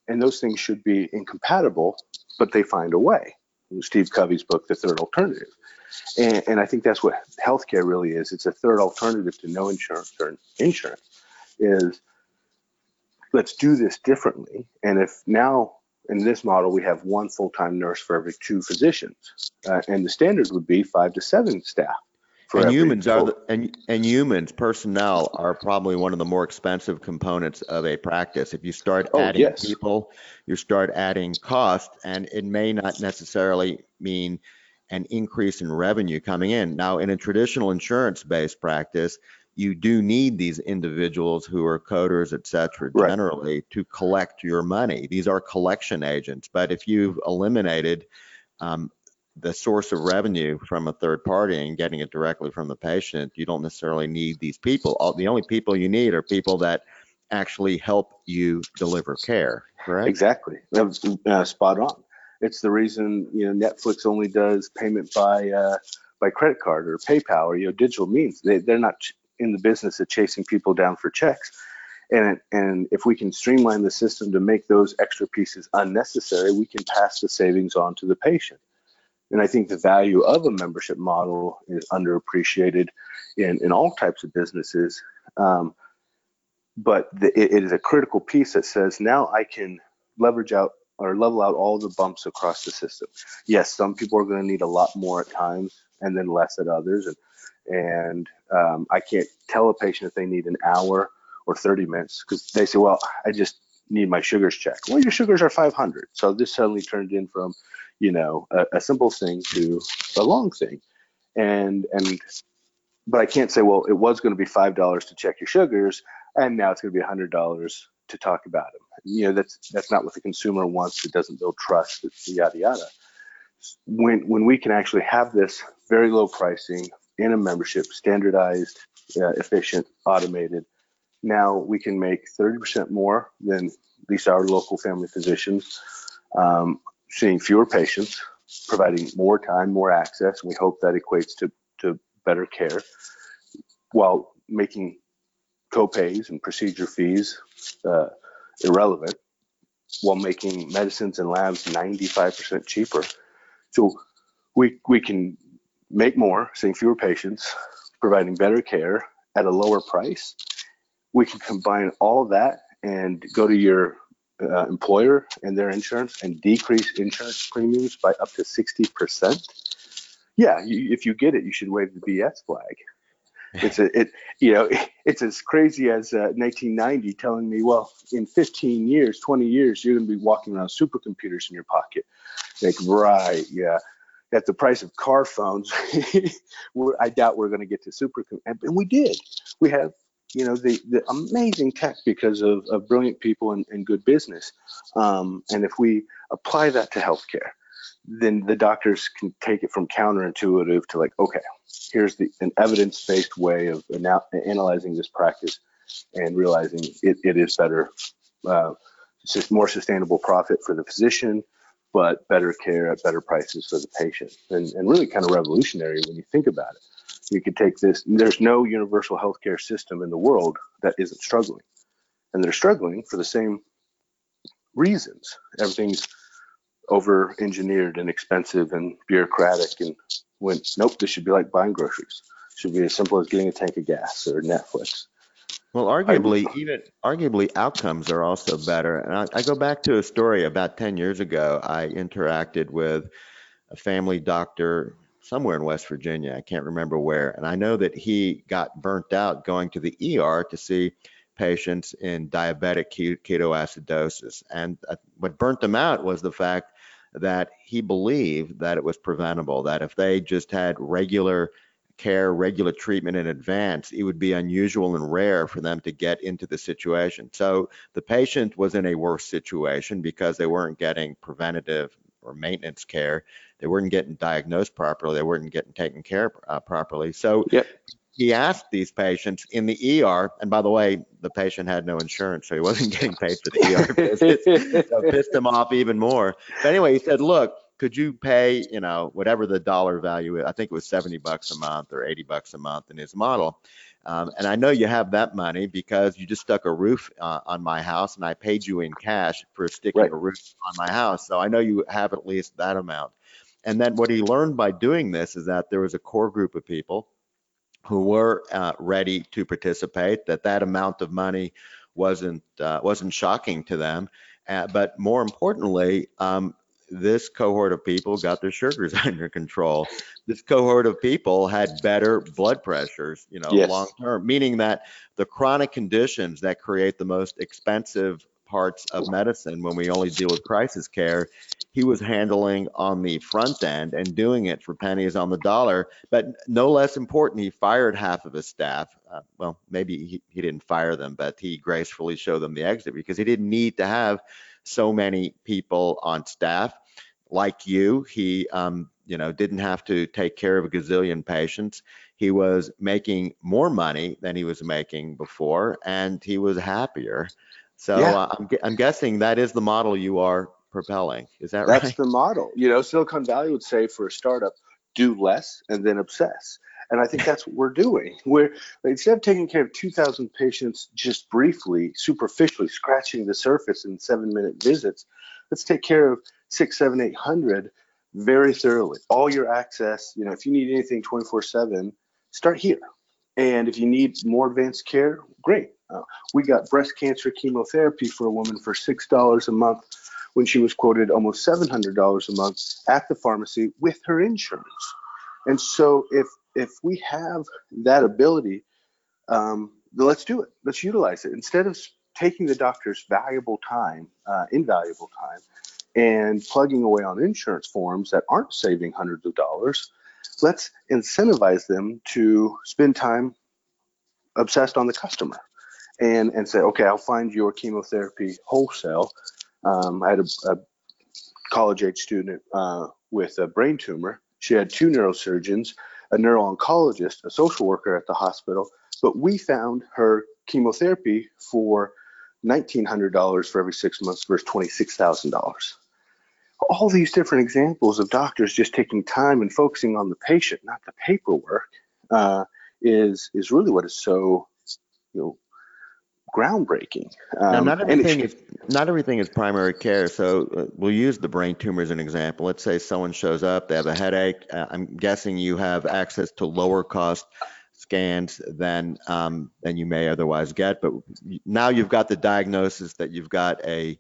And those things should be incompatible, but they find a way. Steve Covey's book, The Third Alternative. And, and I think that's what healthcare really is. It's a third alternative to no insurance or insurance is let's do this differently. And if now in this model, we have one full-time nurse for every two physicians, uh, and the standard would be five to seven staff. For And humans are the, and and humans personnel are probably one of the more expensive components of a practice. If you start Oh, adding yes. people, you start adding cost, and it may not necessarily mean an increase in revenue coming in. Now, in a traditional insurance-based practice, you do need these individuals who are coders, et cetera, Right. generally to collect your money. These are collection agents. But if you've eliminated um, the source of revenue from a third party and getting it directly from the patient, you don't necessarily need these people. All, the only people you need are people that actually help you deliver care, correct? Exactly. That was uh, spot on. It's the reason you know Netflix only does payment by uh, by credit card or PayPal or you know digital means. They they're not in the business of chasing people down for checks. And and if we can streamline the system to make those extra pieces unnecessary, we can pass the savings on to the patient. And I think the value of a membership model is underappreciated in, in all types of businesses. Um, but the, it, it is a critical piece that says now I can leverage out or level out all the bumps across the system. Yes, some people are going to need a lot more at times and then less at others. And, and um, I can't tell a patient if they need an hour or 30 minutes because they say, well, I just need my sugars checked. Well, your sugars are 500. So this suddenly turned in from, you know, a, a simple thing to a long thing. And, and, but I can't say, well, it was going to be $5 to check your sugars and now it's going to be $100 to talk about them. You know, that's, that's not what the consumer wants. It doesn't build trust, it's yada, yada. When, when we can actually have this very low pricing in a membership, standardized, uh, efficient, automated, now we can make 30% more than at least our local family physicians, um, seeing fewer patients, providing more time, more access. We hope that equates to, to better care while making copays and procedure fees uh, irrelevant while making medicines and labs 95% cheaper. So we, we can make more, seeing fewer patients, providing better care at a lower price. We can combine all of that and go to your uh, employer and their insurance and decrease insurance premiums by up to 60%. Yeah, you, if you get it, you should wave the BS flag. It's a, it, you know, it's as crazy as uh, 1990 telling me, well, in 15 years, 20 years, you're going to be walking around supercomputers in your pocket. Like, right, yeah. At the price of car phones, I doubt we're going to get to supercomputers. And we did. We have, you know, the, the amazing tech because of, of brilliant people and, and good business. Um, and if we apply that to healthcare, then the doctors can take it from counterintuitive to like, okay, here's the an evidence-based way of ana- analyzing this practice and realizing it, it is better, uh, it's just more sustainable profit for the physician, but better care at better prices for the patient, and, and really kind of revolutionary when you think about it. You could take this. There's no universal healthcare system in the world that isn't struggling, and they're struggling for the same reasons. Everything's over engineered and expensive and bureaucratic and when nope this should be like buying groceries it should be as simple as getting a tank of gas or netflix well arguably even arguably outcomes are also better. And I, I go back to a story about 10 years ago i interacted with a family doctor somewhere in west virginia i can't remember where and i know that he got burnt out going to the er to see patients in diabetic ketoacidosis. And uh, what burnt them out was the fact that he believed that it was preventable, that if they just had regular care, regular treatment in advance, it would be unusual and rare for them to get into the situation. So the patient was in a worse situation because they weren't getting preventative or maintenance care. They weren't getting diagnosed properly. They weren't getting taken care uh, properly. So yep he asked these patients in the ER, and by the way, the patient had no insurance, so he wasn't getting paid for the ER visits. so pissed him off even more. But anyway, he said, "Look, could you pay, you know, whatever the dollar value is? I think it was 70 bucks a month or 80 bucks a month in his model." Um, and I know you have that money because you just stuck a roof uh, on my house, and I paid you in cash for sticking right. a roof on my house. So I know you have at least that amount. And then what he learned by doing this is that there was a core group of people who were uh, ready to participate, that that amount of money wasn't uh, wasn't shocking to them. Uh, but more importantly, um, this cohort of people got their sugars under control. This cohort of people had better blood pressures, you know, yes. long term, meaning that the chronic conditions that create the most expensive parts of medicine when we only deal with crisis care he was handling on the front end and doing it for pennies on the dollar. But no less important, he fired half of his staff. Uh, well, maybe he, he didn't fire them, but he gracefully showed them the exit because he didn't need to have so many people on staff. Like you, he um, you know didn't have to take care of a gazillion patients. He was making more money than he was making before, and he was happier. So yeah. uh, I'm, I'm guessing that is the model you are propelling. Is that That's right? That's the model. You know, Silicon Valley would say for a startup, do less and then obsess. And I think that's what we're doing. We're instead of taking care of 2,000 patients just briefly, superficially, scratching the surface in seven-minute visits, let's take care of six, seven, eight hundred very thoroughly. All your access. You know, if you need anything 24/7, start here. And if you need more advanced care, great. Uh, we got breast cancer chemotherapy for a woman for six dollars a month when she was quoted almost $700 a month at the pharmacy with her insurance. And so if if we have that ability, um, let's do it. Let's utilize it instead of taking the doctor's valuable time, uh, invaluable time, and plugging away on insurance forms that aren't saving hundreds of dollars. Let's incentivize them to spend time obsessed on the customer and and say, okay, I'll find your chemotherapy wholesale. Um, I had a, a college age student uh, with a brain tumor. She had two neurosurgeons, a neuro-oncologist, a social worker at the hospital, but we found her chemotherapy for $1,900 for every six months versus $26,000. All these different examples of doctors just taking time and focusing on the patient, not the paperwork, uh, is is really what is so you know groundbreaking. Um, now, not everything is not everything is primary care. So uh, we'll use the brain tumor as an example. Let's say someone shows up, they have a headache. Uh, I'm guessing you have access to lower cost scans than um, than you may otherwise get. But now you've got the diagnosis that you've got a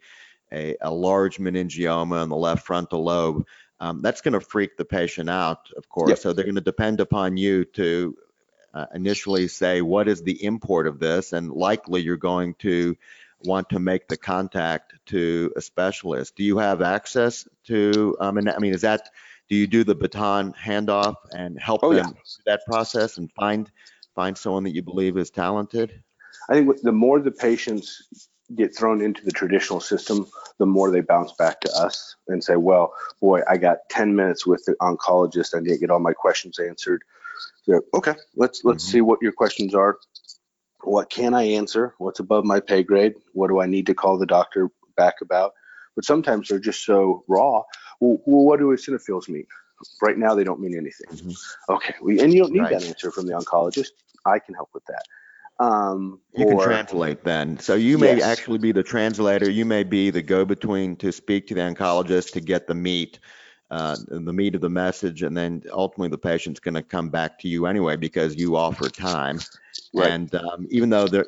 a, a large meningioma in the left frontal lobe. Um, that's going to freak the patient out, of course. Yep. So they're going to depend upon you to uh, initially say, what is the import of this? And likely you're going to want to make the contact to a specialist. Do you have access to, um, and I mean, is that, do you do the baton handoff and help oh, them yeah. through that process and find, find someone that you believe is talented? I think the more the patients get thrown into the traditional system, the more they bounce back to us and say, well, boy, I got 10 minutes with the oncologist. I didn't get all my questions answered. Okay, let's let's mm-hmm. see what your questions are. What can I answer? What's above my pay grade? What do I need to call the doctor back about? But sometimes they're just so raw. Well, well what do eosinophils mean? Right now, they don't mean anything. Mm-hmm. Okay, we, and you don't need right. that answer from the oncologist. I can help with that. Um, you or, can translate then. So you may yes. actually be the translator. You may be the go-between to speak to the oncologist to get the meat uh, the meat of the message, and then ultimately the patient's going to come back to you anyway because you offer time. Right. And um, even though the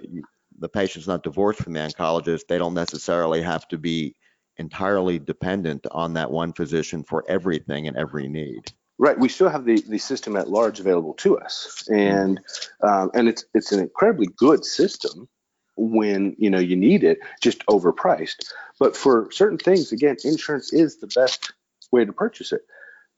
the patient's not divorced from the oncologist, they don't necessarily have to be entirely dependent on that one physician for everything and every need. Right. We still have the, the system at large available to us, and um, and it's it's an incredibly good system when you know you need it, just overpriced. But for certain things, again, insurance is the best way to purchase it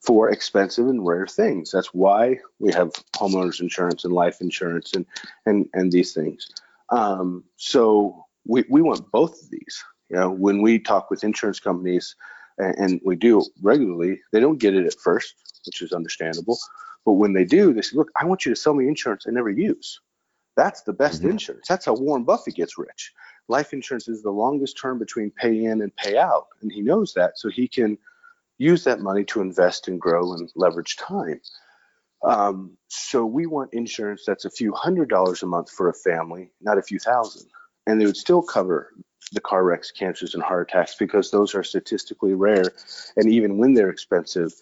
for expensive and rare things. That's why we have homeowners insurance and life insurance and and and these things. Um, so we, we want both of these. You know, when we talk with insurance companies, and, and we do regularly, they don't get it at first, which is understandable. But when they do, they say, "Look, I want you to sell me insurance I never use." That's the best mm-hmm. insurance. That's how Warren Buffett gets rich. Life insurance is the longest term between pay in and pay out, and he knows that, so he can use that money to invest and grow and leverage time. Um, so we want insurance that's a few hundred dollars a month for a family, not a few thousand. And they would still cover the car wrecks, cancers, and heart attacks because those are statistically rare. And even when they're expensive,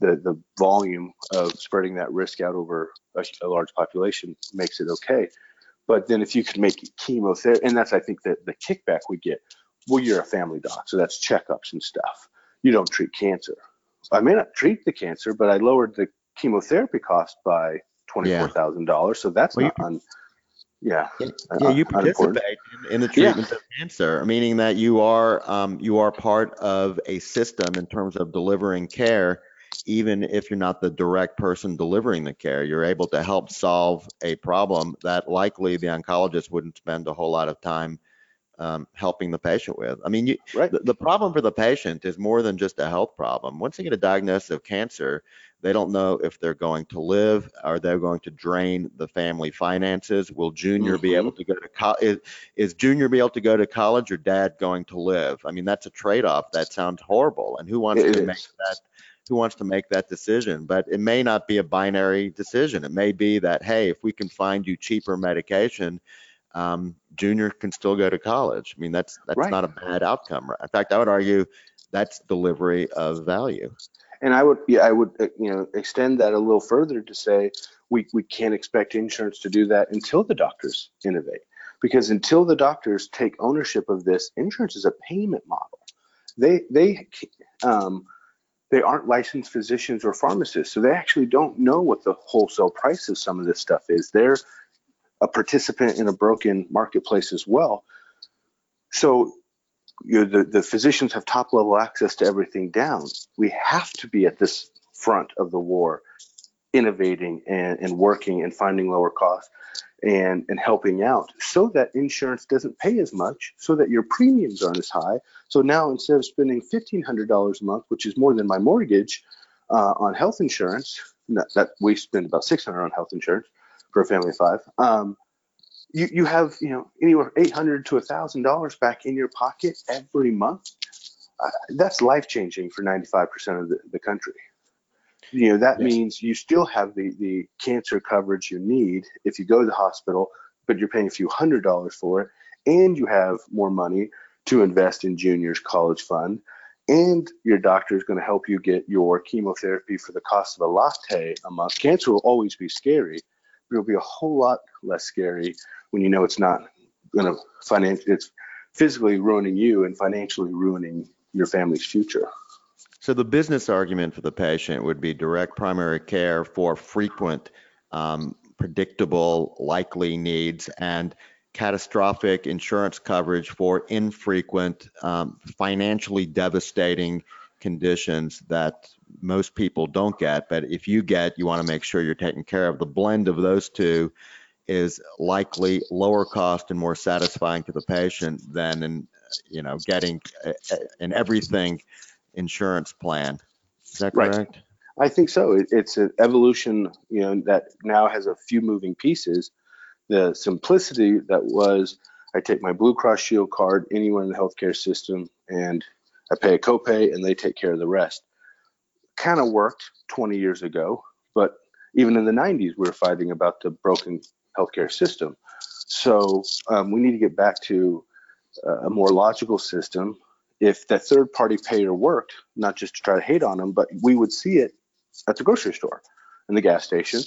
the, the volume of spreading that risk out over a, a large population makes it okay. But then if you could make chemotherapy, and that's I think that the kickback we get, well, you're a family doc, so that's checkups and stuff you don't treat cancer. I may not treat the cancer, but I lowered the chemotherapy cost by twenty-four thousand yeah. dollars. So that's well, not un, yeah. Yeah, uh, you participate in, in, the treatment yeah. of cancer, meaning that you are um, you are part of a system in terms of delivering care, even if you're not the direct person delivering the care. You're able to help solve a problem that likely the oncologist wouldn't spend a whole lot of time um, helping the patient with. I mean, you, right. the, the, problem for the patient is more than just a health problem. Once they get a diagnosis of cancer, they don't know if they're going to live Are they're going to drain the family finances. Will Junior mm-hmm. be able to go to college? Is, is Junior be able to go to college or Dad going to live? I mean, that's a trade-off. That sounds horrible. And who wants it to is. make that? Who wants to make that decision? But it may not be a binary decision. It may be that hey, if we can find you cheaper medication um, junior can still go to college. I mean, that's that's right. not a bad outcome. In fact, I would argue that's delivery of value. And I would, yeah, I would, uh, you know, extend that a little further to say we we can't expect insurance to do that until the doctors innovate, because until the doctors take ownership of this, insurance is a payment model. they they um, they aren't licensed physicians or pharmacists, so they actually don't know what the wholesale price of some of this stuff is. They're a participant in a broken marketplace as well. So you know, the, the physicians have top level access to everything down. We have to be at this front of the war, innovating and, and working and finding lower costs and, and helping out so that insurance doesn't pay as much, so that your premiums aren't as high. So now instead of spending $1,500 a month, which is more than my mortgage uh, on health insurance, that, that, we spend about 600 on health insurance for a family of five. Um, you, you have you know anywhere 800 to $1,000 back in your pocket every month. Uh, that's life changing for 95% of the, the country you know that yes. means you still have the the cancer coverage you need if you go to the hospital but you're paying a few hundred dollars for it and you have more money to invest in junior's college fund and your doctor is going to help you get your chemotherapy for the cost of a latte a month cancer will always be scary it'll be a whole lot less scary when you know it's not going to financially it's physically ruining you and financially ruining your family's future. So the business argument for the patient would be direct primary care for frequent, um, predictable, likely needs and catastrophic insurance coverage for infrequent, um, financially devastating conditions that most people don't get. But if you get, you want to make sure you're taken care of. The blend of those two is likely lower cost and more satisfying to the patient than in, you know, getting uh, everything insurance plan. Is that Right. correct? I think so. It's an evolution, you know, that now has a few moving pieces. The simplicity that was, I take my Blue Cross Shield card anywhere in the healthcare system, and I pay a copay, and they take care of the rest. Kind of worked 20 years ago, but even in the 90s, we were fighting about the broken healthcare system. So um, we need to get back to a more logical system if that third party payer worked, not just to try to hate on them, but we would see it at the grocery store, in the gas station,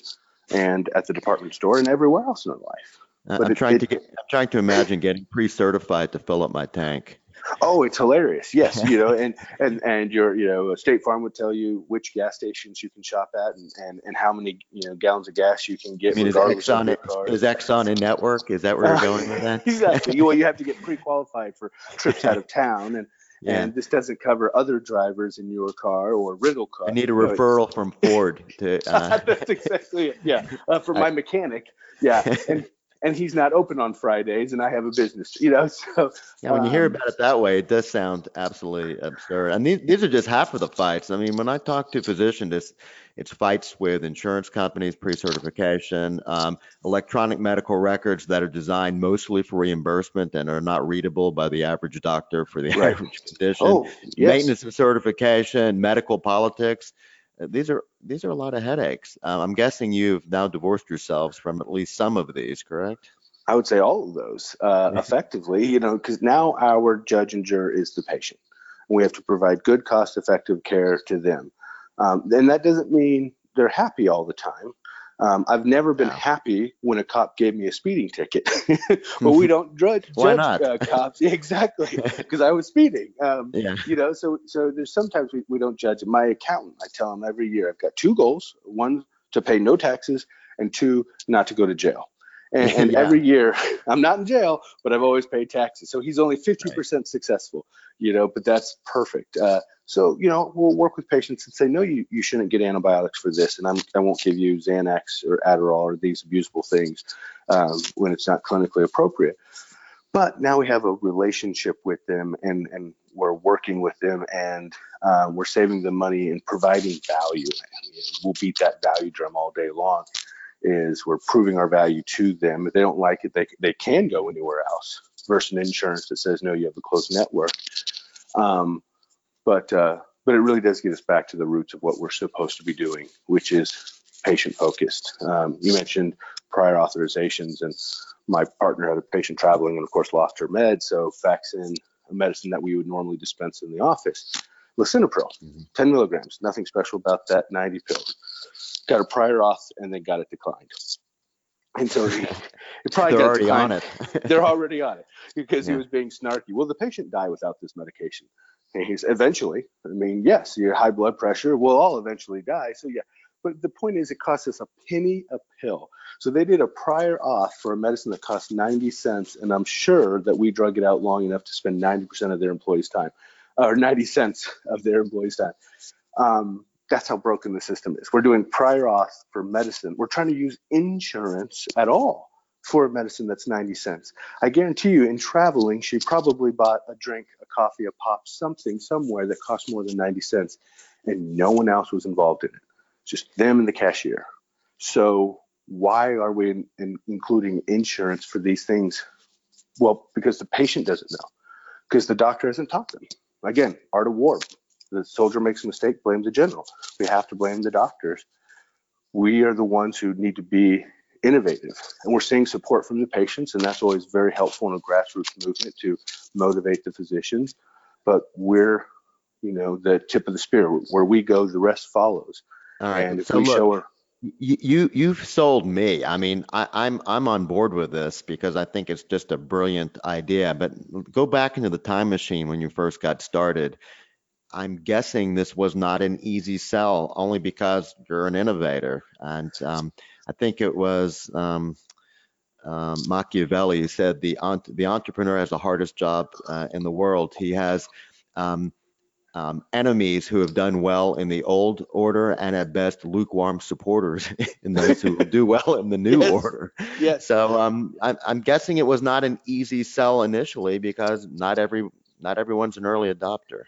and at the department store, and everywhere else in our life. But I'm it, trying it, to get, I'm trying to imagine getting pre-certified to fill up my tank. Oh, it's hilarious. Yes, you know, and and and your you know State Farm would tell you which gas stations you can shop at and and, and how many you know gallons of gas you can get. I mean, is Exxon is Exxon in network? Is that where you're going with that? exactly. well, you have to get pre-qualified for trips out of town, and yeah. And this doesn't cover other drivers in your car or rental car. I need a referral from Ford to. Uh... That's exactly it. Yeah, uh, for my mechanic. Yeah, and and he's not open on Fridays, and I have a business. You know, so yeah. When you hear um, about it that way, it does sound absolutely absurd. And these these are just half of the fights. I mean, when I talk to physicians, it's it's fights with insurance companies, pre-certification, um, electronic medical records that are designed mostly for reimbursement and are not readable by the average doctor for the right. average condition. Oh, yes. Maintenance and certification, medical politics. Uh, these are these are a lot of headaches. Um, I'm guessing you've now divorced yourselves from at least some of these, correct? I would say all of those uh, effectively. You know, because now our judge and juror is the patient. We have to provide good, cost-effective care to them. Um, and that doesn't mean they're happy all the time. Um, I've never been happy when a cop gave me a speeding ticket. but we don't judge, Why not? Uh, cops exactly because I was speeding. Um, yeah. You know, so so there's sometimes we, we don't judge. My accountant, I tell him every year, I've got two goals: one to pay no taxes, and two not to go to jail. And, and yeah. every year, I'm not in jail, but I've always paid taxes. So he's only 50% right. successful, you know, but that's perfect. Uh, so, you know, we'll work with patients and say, no, you, you shouldn't get antibiotics for this. And I'm, I won't give you Xanax or Adderall or these abusable things um, when it's not clinically appropriate. But now we have a relationship with them and, and we're working with them and uh, we're saving them money and providing value. We'll beat that value drum all day long is we're proving our value to them. If they don't like it, they, they can go anywhere else versus an insurance that says, no, you have a closed network. Um, but, uh, but it really does get us back to the roots of what we're supposed to be doing, which is patient focused. Um, you mentioned prior authorizations, and my partner had a patient traveling and, of course, lost her med. So, in a medicine that we would normally dispense in the office lisinopril, mm-hmm. 10 milligrams, nothing special about that, 90 pills got a prior auth and then got it declined. And so he, it probably They're got already on it. They're already on it because he was being snarky. Will the patient die without this medication? And he's eventually. I mean, yes, your high blood pressure will all eventually die. So yeah, but the point is, it costs us a penny a pill. So they did a prior auth for a medicine that cost 90 cents, and I'm sure that we drug it out long enough to spend 90% of their employees' time, or 90 cents of their employees' time. Um, that's how broken the system is. We're doing prior auth for medicine. We're trying to use insurance at all for medicine that's 90 cents. I guarantee you, in traveling, she probably bought a drink, a coffee, a pop, something somewhere that cost more than 90 cents, and no one else was involved in it. Just them and the cashier. So why are we in, in, including insurance for these things? Well, because the patient doesn't know, because the doctor hasn't taught them. Again, art of war. The soldier makes a mistake, blame the general. We have to blame the doctors. We are the ones who need to be innovative, and we're seeing support from the patients, and that's always very helpful in a grassroots movement to motivate the physicians. But we're, you know, the tip of the spear. Where we go, the rest follows. All right. And if so we look, show her, you, you you've sold me. I mean, I, I'm I'm on board with this because I think it's just a brilliant idea. But go back into the time machine when you first got started. I'm guessing this was not an easy sell, only because you're an innovator. And um, I think it was um, um, Machiavelli said the the entrepreneur has the hardest job uh, in the world. He has um, um, enemies who have done well in the old order, and at best lukewarm supporters in those who do well in the new Yes. order. yes, So um, I'm, I'm guessing it was not an easy sell initially because not every not everyone's an early adopter.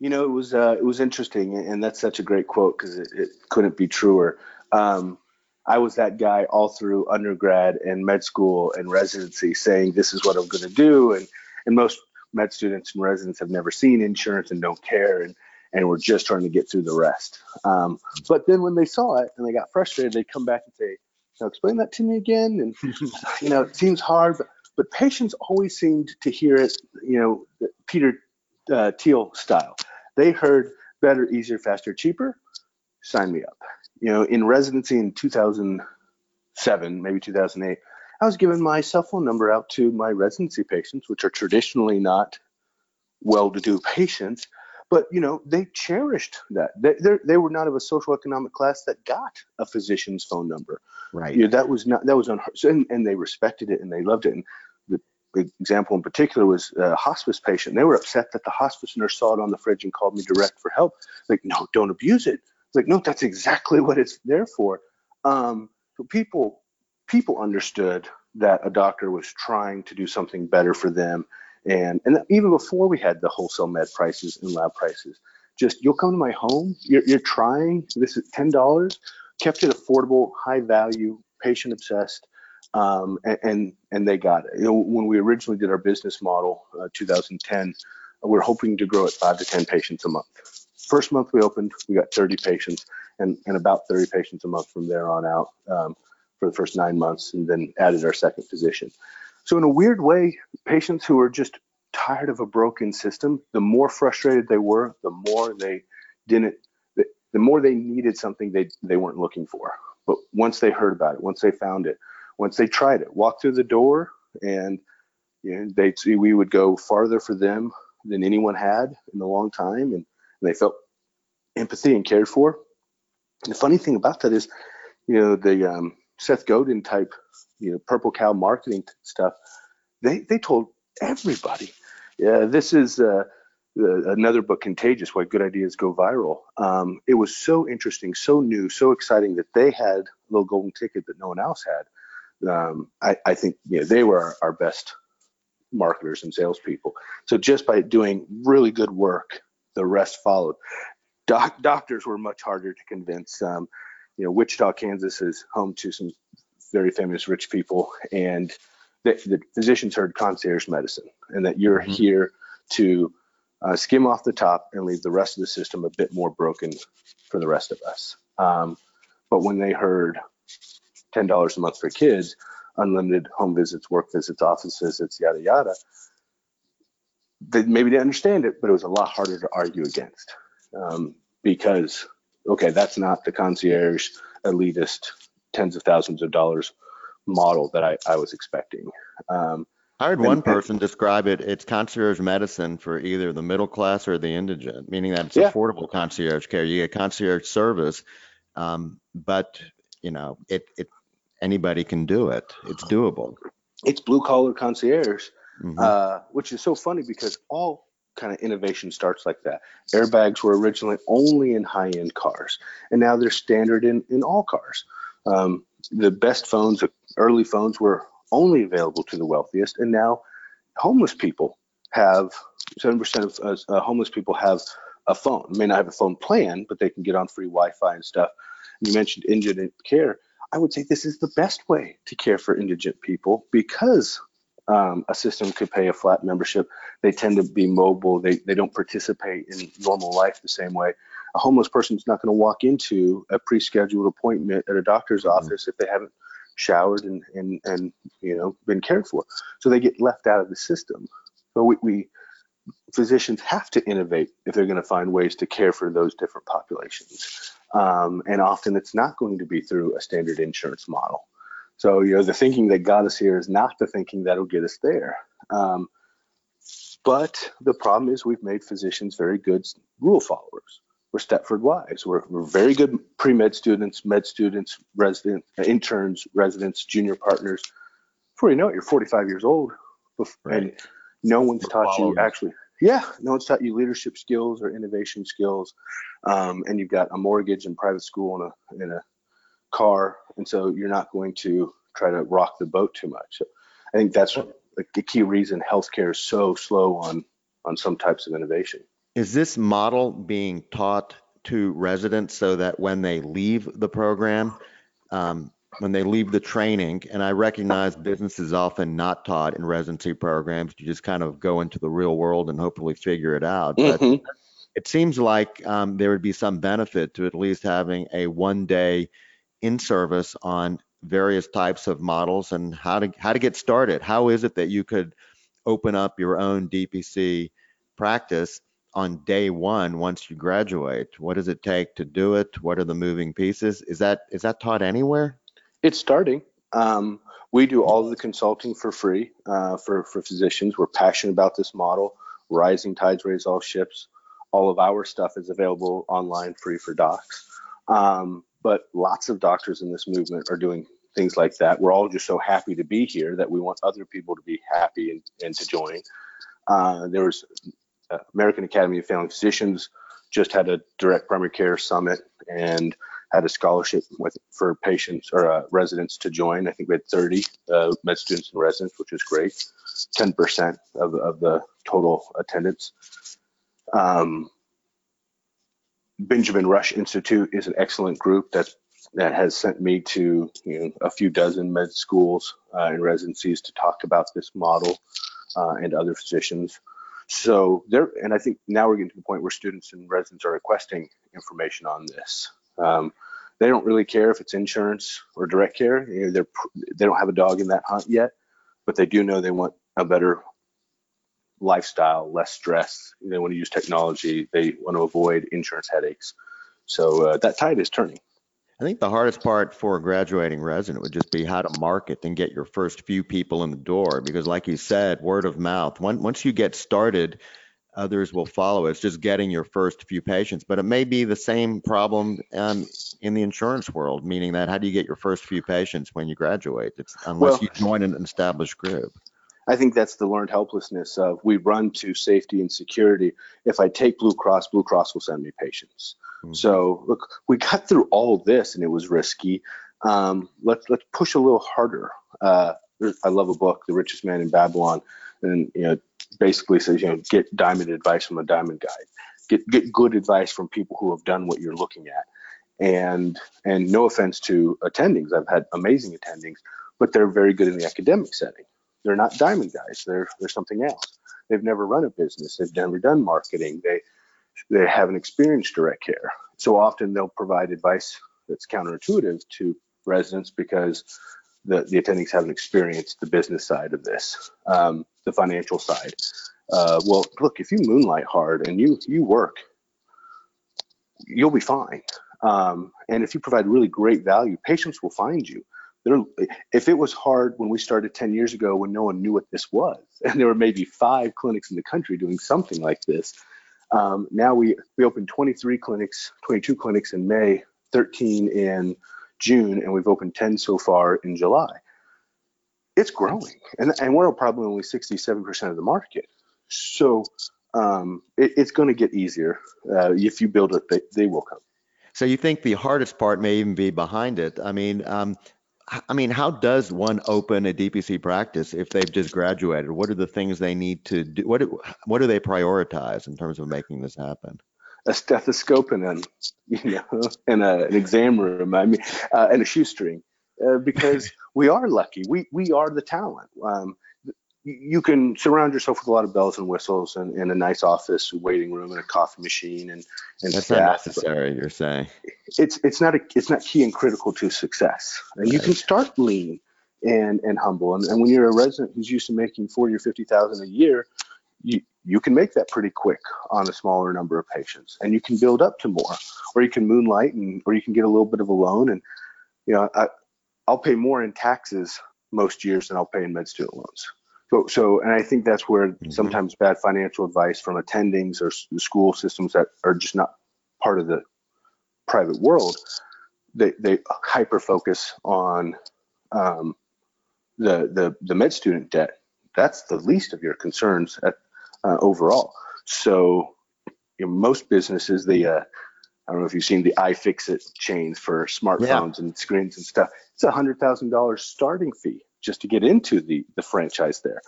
You know, it was uh, it was interesting, and that's such a great quote because it, it couldn't be truer. Um, I was that guy all through undergrad and med school and residency, saying this is what I'm going to do, and and most med students and residents have never seen insurance and don't care, and and we're just trying to get through the rest. Um, but then when they saw it and they got frustrated, they'd come back and say, "Now explain that to me again." And you know, it seems hard, but but patients always seemed to hear it. You know, Peter uh, Thiel style. They heard better, easier, faster, cheaper. Sign me up. You know, in residency in 2007, maybe 2008, I was giving my cell phone number out to my residency patients, which are traditionally not well-to-do patients, but you know they cherished that. They they're- were not of a social economic class that got a physician's phone number. Right. Yeah, that was not that was unheard. And, and they respected it and they loved it. And the example in particular was a hospice patient. They were upset that the hospice nurse saw it on the fridge and called me direct for help. Like, no, don't abuse it. It's like, no, that's exactly what it's there for. Um, so people people understood that a doctor was trying to do something better for them. And and even before we had the wholesale med prices and lab prices, just you'll come to my home. You're, you're trying. This is ten dollars kept it affordable, high value, patient obsessed, um, and, and and they got it. You know, when we originally did our business model, uh, 2010, we're hoping to grow at five to 10 patients a month. First month we opened, we got 30 patients, and and about 30 patients a month from there on out um, for the first nine months, and then added our second physician. So in a weird way, patients who are just tired of a broken system, the more frustrated they were, the more they didn't the, the more they needed something they they weren't looking for. But once they heard about it, once they found it, once they tried it, walked through the door, and you know, they we would go farther for them than anyone had in a long time, and, and they felt empathy and cared for. And the funny thing about that is, you know, the um, Seth Godin type, you know, Purple Cow marketing stuff, they they told everybody, yeah, this is. Uh, the, another book, Contagious: Why Good Ideas Go Viral. Um, it was so interesting, so new, so exciting that they had a little golden ticket that no one else had. Um, I, I think you know, they were our, our best marketers and salespeople. So just by doing really good work, the rest followed. Doc, doctors were much harder to convince. Um, you know, Wichita, Kansas is home to some very famous rich people, and the, the physicians heard concierge medicine, and that you're Mhm. here to uh, skim off the top and leave the rest of the system a bit more broken for the rest of us. Um, but when they heard $10 a month for kids, unlimited home visits, work visits, office visits, yada, yada, they maybe didn't understand it, but it was a lot harder to argue against um, because, okay, that's not the concierge elitist tens of thousands of dollars model that I, I was expecting. Um, I heard And- one and- person describe it, it's concierge medicine for either the middle class or the indigent, meaning that it's Yeah. affordable concierge care. You get concierge service, um, but you know, it, it, anybody can do it. It's doable. it's blue collar concierge, Mhm. uh, which is so funny because all kind of innovation starts like that. Airbags were originally only in high end cars, and now they're standard in, in all cars. Um, the best phones, early phones, were only available to the wealthiest, and now homeless people have 7% of uh, uh, homeless people have a phone. May not have a phone plan, but they can get on free Wi Fi and stuff. You mentioned indigent care. I would say this is the best way to care for indigent people because um, a system could pay a flat membership. They tend to be mobile. They, they don't participate in normal life the same way. A homeless person is not going to walk into a pre-scheduled appointment at a doctor's office if they haven't showered and, and, and you know been cared for. So they get left out of the system. So we, we physicians have to innovate if they're going to find ways to care for those different populations. Um, and often it's not going to be through a standard insurance model. So, you know, the thinking that got us here is not the thinking that'll get us there. Um, but the problem is we've made physicians very good rule followers. We're Stepford wives. We're, we're very good pre-med students, med students, resident, interns, residents, junior partners. Before you know it, you're 45 years old, bef- and no one's We're taught you actually. Yeah, no one's taught you leadership skills or innovation skills, um, and you've got a mortgage and private school and a and a car, and so you're not going to try to rock the boat too much. So I think that's like the key reason healthcare is so slow on on some types of innovation. Is this model being taught to residents so that when they leave the program, um, when they leave the training, and I recognize business is often not taught in residency programs, you just kind of go into the real world and hopefully figure it out. But Mhm. it seems like um, there would be some benefit to at least having a one day in service on various types of models and how to how to get started. How is it that you could open up your own DPC practice on day one once you graduate? What does it take to do it? What are the moving pieces? Is that is that taught anywhere? It's starting. Um, we do all of the consulting for free uh, for for physicians. We're passionate about this model. Rising tides raise all ships. All of our stuff is available online, free for docs. Um, but lots of doctors in this movement are doing things like that. We're all just so happy to be here that we want other people to be happy and, and to join. Uh, there was uh, American Academy of Family Physicians just had a direct primary care summit and had a scholarship with for patients or uh, residents to join. I think we had 30 uh, med students and residents, which is great. 10% of, of the total attendance. Um, Benjamin Rush Institute is an excellent group that's that has sent me to you know, a few dozen med schools uh, and residencies to talk about this model uh, and other physicians. So there, and I think now we're getting to the point where students and residents are requesting information on this. Um, they don't really care if it's insurance or direct care. You know, they're they don't have a dog in that hunt yet, but they do know they want a better lifestyle, less stress. They want to use technology. They want to avoid insurance headaches. So uh, that tide is turning. I think the hardest part for a graduating resident would just be how to market and get your first few people in the door. Because, like you said, word of mouth. Once once you get started, others will follow. It's just getting your first few patients. But it may be the same problem um, in the insurance world, meaning that how do you get your first few patients when you graduate? It's unless Well- you join an established group. I think that's the learned helplessness of we run to safety and security. If I take Blue Cross, Blue Cross will send me patients. Mhm. So look, we got through all this and it was risky. Um, let's let's push a little harder. Uh, I love a book, The Richest Man in Babylon, and you know basically says you know get diamond advice from a diamond guide. Get get good advice from people who have done what you're looking at. And and no offense to attendings, I've had amazing attendings, but they're very good in the academic setting. They're not diamond guys. They're they're something else. They've never run a business. They've never done marketing. They they haven't experienced direct care. So often they'll provide advice that's counterintuitive to residents because the, the attendings haven't experienced the business side of this, um, the financial side. Uh, well, look, if you moonlight hard and you you work, you'll be fine. Um, and if you provide really great value, patients will find you. They're, if it was hard when we started 10 years ago when no one knew what this was, and there were maybe five clinics in the country doing something like this, um, now we, we opened 23 clinics, 22 clinics in May, 13 in June, and we've opened 10 so far in July. It's growing, and, and we're probably only 67% of the market. So um, it, it's going to get easier. Uh, if you build it, they, they will come. So you think the hardest part may even be behind it? I mean, um, I mean, how does one open a DPC practice if they've just graduated? What are the things they need to do? What do, what do they prioritize in terms of making this happen? A stethoscope and an, you know, and a, an exam room. I mean, uh, and a shoestring, uh, because we are lucky. We we are the talent. Um, you can surround yourself with a lot of bells and whistles and, and a nice office, waiting room, and a coffee machine, and and That's staff. not necessary. You're saying. It's it's not a it's not key and critical to success. And you can start lean and and humble. And, and when you're a resident who's used to making forty or fifty thousand a year, you you can make that pretty quick on a smaller number of patients, and you can build up to more, or you can moonlight, and or you can get a little bit of a loan. And you know, I, I'll pay more in taxes most years than I'll pay in med student loans. So, so, and I think that's where Mhm. sometimes bad financial advice from attendings or s- school systems that are just not part of the private world, they, they hyper focus on um, the, the, the med student debt. That's the least of your concerns at, uh, overall. So, know, most businesses, the, uh, I don't know if you've seen the iFixit chains for smartphones and screens and stuff. It's a hundred thousand dollars starting fee just to get into the the franchise there.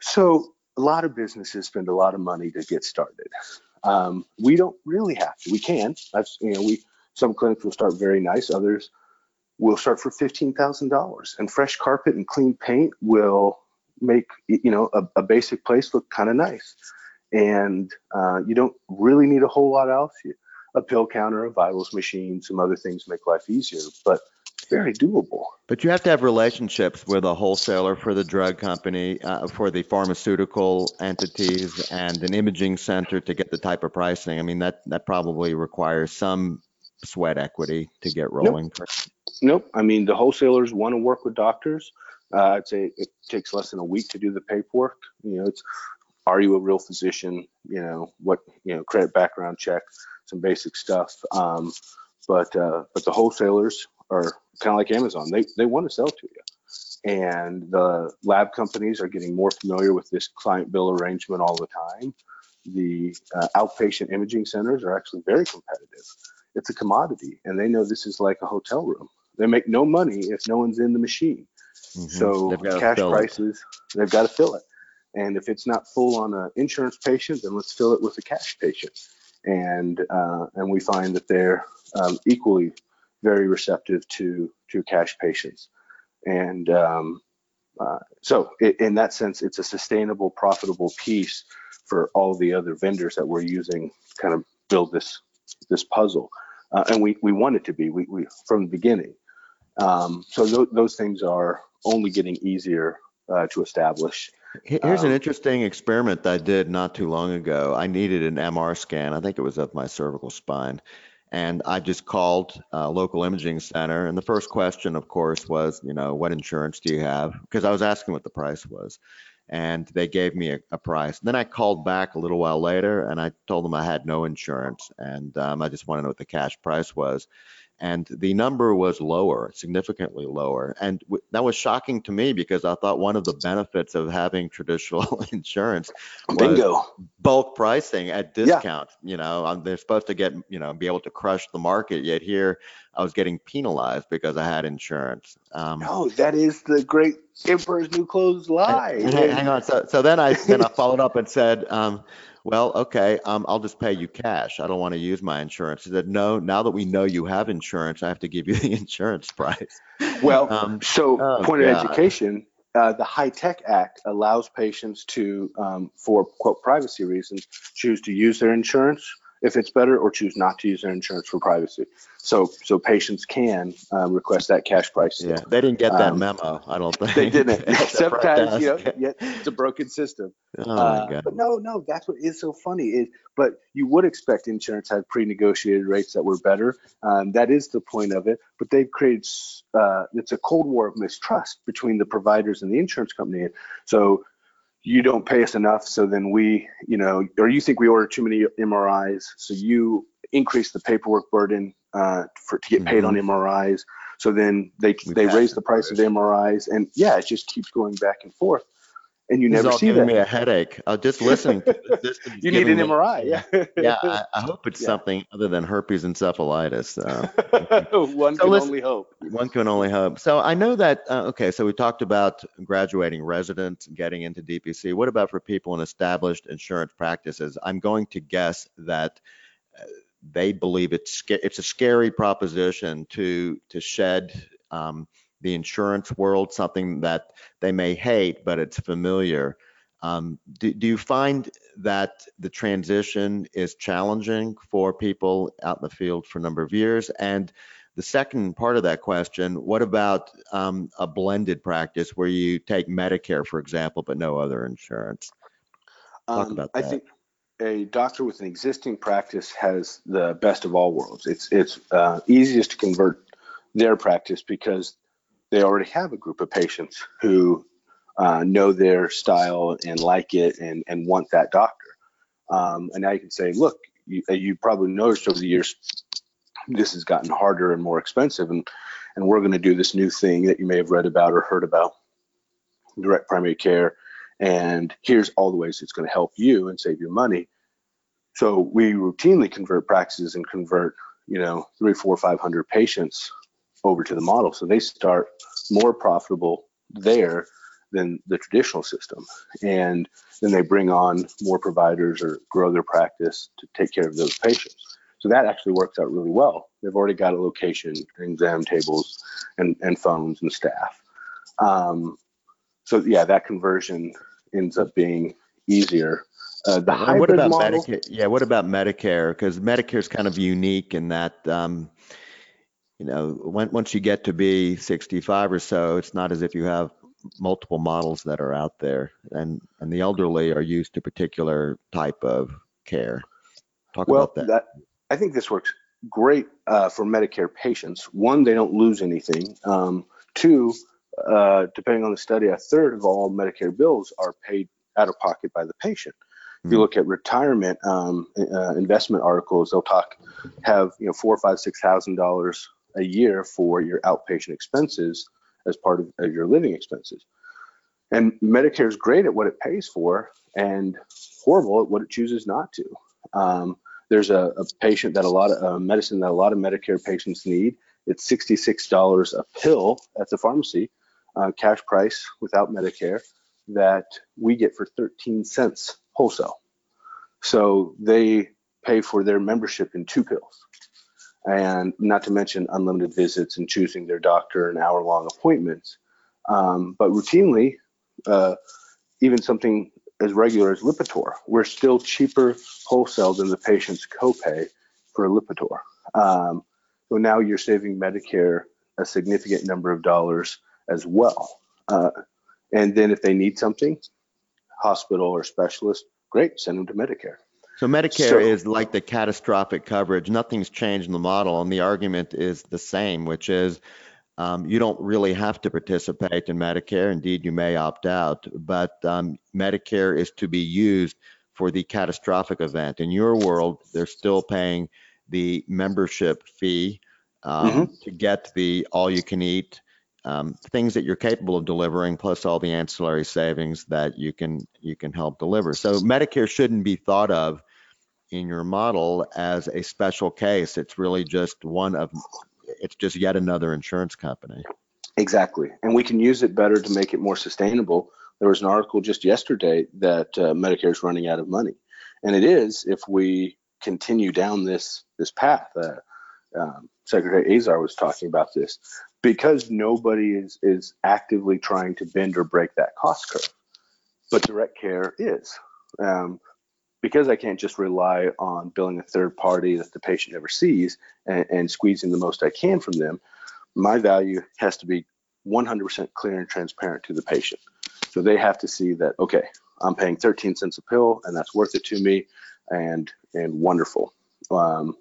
So a lot of businesses spend a lot of money to get started. Um, we don't really have to. We can. That's you know we some clinics will start very nice. Others will start for fifteen thousand dollars, and fresh carpet and clean paint will make you know a, a basic place look kind of nice. And uh, you don't really need a whole lot else. You, a pill counter, a vitals machine, some other things make life easier, but very doable. But you have to have relationships with a wholesaler for the drug company, uh, for the pharmaceutical entities, and an imaging center to get the type of pricing. I mean, that that probably requires some sweat equity to get rolling. Nope. nope. I mean, the wholesalers want to work with doctors. Uh, I'd say it takes less than a week to do the paperwork. You know, it's are you a real physician? You know, what you know, credit background check, some basic stuff. Um, but uh, but the wholesalers are kind of like Amazon. They they want to sell to you, and the lab companies are getting more familiar with this client bill arrangement all the time. The uh, outpatient imaging centers are actually very competitive. It's a commodity, and they know this is like a hotel room. They make no money if no one's in the machine. Mhm. So cash fill it. prices, they've got to fill it. And if it's not full on an insurance patient, then let's fill it with a cash patient. And uh, and we find that they're um, equally very receptive to to cash patients. And um, uh, so i in that sense, it's a sustainable, profitable piece for all the other vendors that we're using to kind of build this this puzzle. Uh, and we, we want it to be we, we from the beginning. Um, so th- those things are only getting easier uh, to establish. He- Here's an Um, interesting experiment that I did not too long ago. I needed an MR scan. I think it was of my cervical spine. And I just called a local imaging center. And the first question, of course, was, you know, what insurance do you have? Because I was asking what the price was. And they gave me a, a price. Then I called back a little while later and I told them I had no insurance. And um, I just wanted to know what the cash price was and the number was lower, significantly lower. And w- that was shocking to me because I thought one of the benefits of having traditional insurance was Bingo. bulk pricing at Yeah. discount. You know, um, they're supposed to get, you know, be able to crush the market. Yet here, I was getting penalized because I had insurance. Um, No, that is the great Emperor's New Clothes lie. and hang, hang on. So, so then I then I followed up and said, um, well, okay, um, I'll just pay you cash. I don't want to use my insurance. He said, no. Now that we know you have insurance, I have to give you the insurance price. Well, Um, so oh, point of education, uh, the HITECH Act allows patients to, um, for quote privacy reasons, choose to use their insurance if it's better, or choose not to use their insurance for privacy. So so patients can uh, request that cash price. Yeah, they didn't get that Um, memo. I don't think They didn't. At the front Sometimes, you know, yeah, it's a broken system. Oh my Uh, God. but no, no, that's what is so funny. Is but you would expect insurance had pre-negotiated rates that were better. Um, that is the point of it. But they've created uh, it's a cold war of mistrust between the providers and the insurance company. So you don't pay us enough, so then we, you know, or you think we order too many MRIs, so you increase the paperwork burden uh, for to get paid on MRIs. So then they We they raise the price of first. MRIs, and yeah, it just keeps going back and forth, and you This is never all see giving that. me a headache. Uh, just listening to this. You need an MRI, yeah. Yeah, I, I hope it's Yeah. something other than herpes encephalitis. So. One So can listen- only hope. One can only hope. So I know that, uh, okay, so we talked about graduating residents getting into DPC. What about for people in established insurance practices? I'm going to guess that uh, they believe it's it's a scary proposition to to shed um, the insurance world, something that they may hate, but it's familiar. Um, do, do you find that the transition is challenging for people out in the field for a number of years? And the second part of that question, what about um, a blended practice where you take Medicare, for example, but no other insurance? Talk Um, about I think a doctor with an existing practice has the best of all worlds. It's it's uh, easiest to convert their practice because they already have a group of patients who uh, know their style and like it and and want that doctor. Um, and now you can say, look, you, uh, you probably noticed over the years this has gotten harder and more expensive, and and we're going to do this new thing that you may have read about or heard about, direct primary care and here's all the ways it's going to help you and save you money. So we routinely convert practices and convert, you know, three, four, five hundred patients over to the model. So they start more profitable there than the traditional system. And then they bring on more providers or grow their practice to take care of those patients. So that actually works out really well. They've already got a location, exam tables, and, and phones and staff. Um, so yeah, that conversion ends up being easier. Uh, the And what hybrid about model, Medicare? Yeah, what about Medicare? Because Medicare is kind of unique in that, um, you know, when, once you get to be 65 or so, it's not as if you have multiple models that are out there, and and the elderly are used to particular type of care. Talk well, about that. that I think this works great uh, for Medicare patients. One, they don't lose anything. Um, two, uh, depending on the study, a third of all Medicare bills are paid out of pocket by the patient. If you Hmm. look at retirement um, uh, investment articles, they'll talk have you know four, five, six thousand dollars a year for your outpatient expenses as part of, of your living expenses. And Medicare is great at what it pays for and horrible at what it chooses not to. Um, there's a, a patient that a lot of uh, medicine that a lot of Medicare patients need. It's $66 a pill at the pharmacy, uh, cash price without Medicare, that we get for 13 cents wholesale. So they pay for their membership in two pills. And not to mention unlimited visits and choosing their doctor and hour long appointments. Um, but routinely, uh, even something as regular as Lipitor, we're still cheaper wholesale than the patient's copay for Lipitor. Um, so now you're saving Medicare a significant number of dollars as well. Uh, and then if they need something, hospital or specialist, great, send them to Medicare. So Medicare So- is like the catastrophic coverage. Nothing's changed in the model, and the argument is the same, which is um, you don't really have to participate in Medicare. Indeed, you may opt out, but um, Medicare is to be used for the catastrophic event. In your world, they're still paying the membership fee um, to get the all-you-can-eat um, things that you're capable of delivering, plus all the ancillary savings that you can you can help deliver. So Medicare shouldn't be thought of in your model as a special case. It's really just one of it's just yet another insurance company. Exactly. And we can use it better to make it more sustainable. There was an article just yesterday that uh, Medicare is running out of money. And it is if we continue down this this path. Uh, um, Secretary Azar was talking about this because nobody is is actively trying to bend or break that cost curve, but direct care is. Um, because I can't just rely on billing a third party that the patient never sees and, and squeezing the most I can from them, my value has to be 100% clear and transparent to the patient. So they have to see that, okay, I'm paying 13 cents a pill and that's worth it to me and, and wonderful. Um,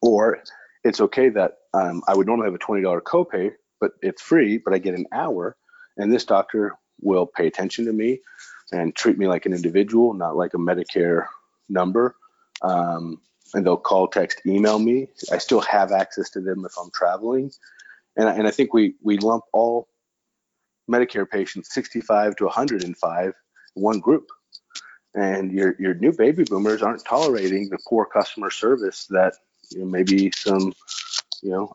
or it's okay that um, I would normally have a $20 copay, but it's free, but I get an hour and this doctor will pay attention to me and treat me like an individual, not like a Medicare number. Um, and they'll call, text, email me. I still have access to them if I'm traveling. And, and I think we, we lump all Medicare patients 65 to 105 one group. And your, your new baby boomers aren't tolerating the poor customer service that you know, maybe some, you know,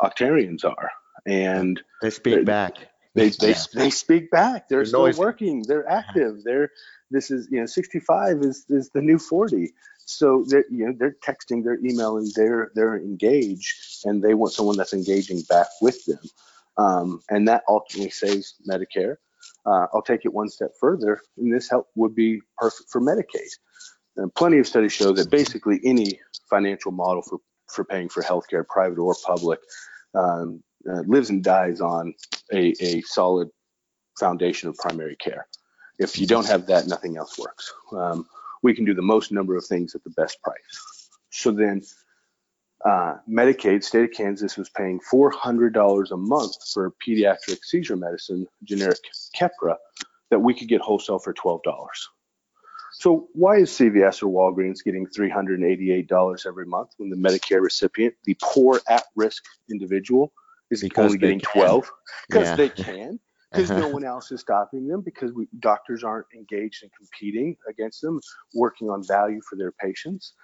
Octarians are. And they speak back. They, they, yeah. they speak back. They're, still working. They're active. They're this is you know 65 is is the new 40. So they're you know they're texting, they're emailing, they're they're engaged, and they want someone that's engaging back with them, um, and that ultimately saves Medicare. Uh, I'll take it one step further, and this help would be perfect for Medicaid. And plenty of studies show that basically any financial model for for paying for healthcare, private or public, um, uh, lives and dies on a, a solid foundation of primary care. If you don't have that, nothing else works. Um, we can do the most number of things at the best price. So then uh, Medicaid, state of Kansas was paying $400 a month for pediatric seizure medicine, generic Keppra, that we could get wholesale for $12. So why is CVS or Walgreens getting $388 every month when the Medicare recipient, the poor at-risk individual, is because only getting 12 because yeah. they can. Because uh-huh. no one else is stopping them because we, doctors aren't engaged in competing against them working on value for their patients.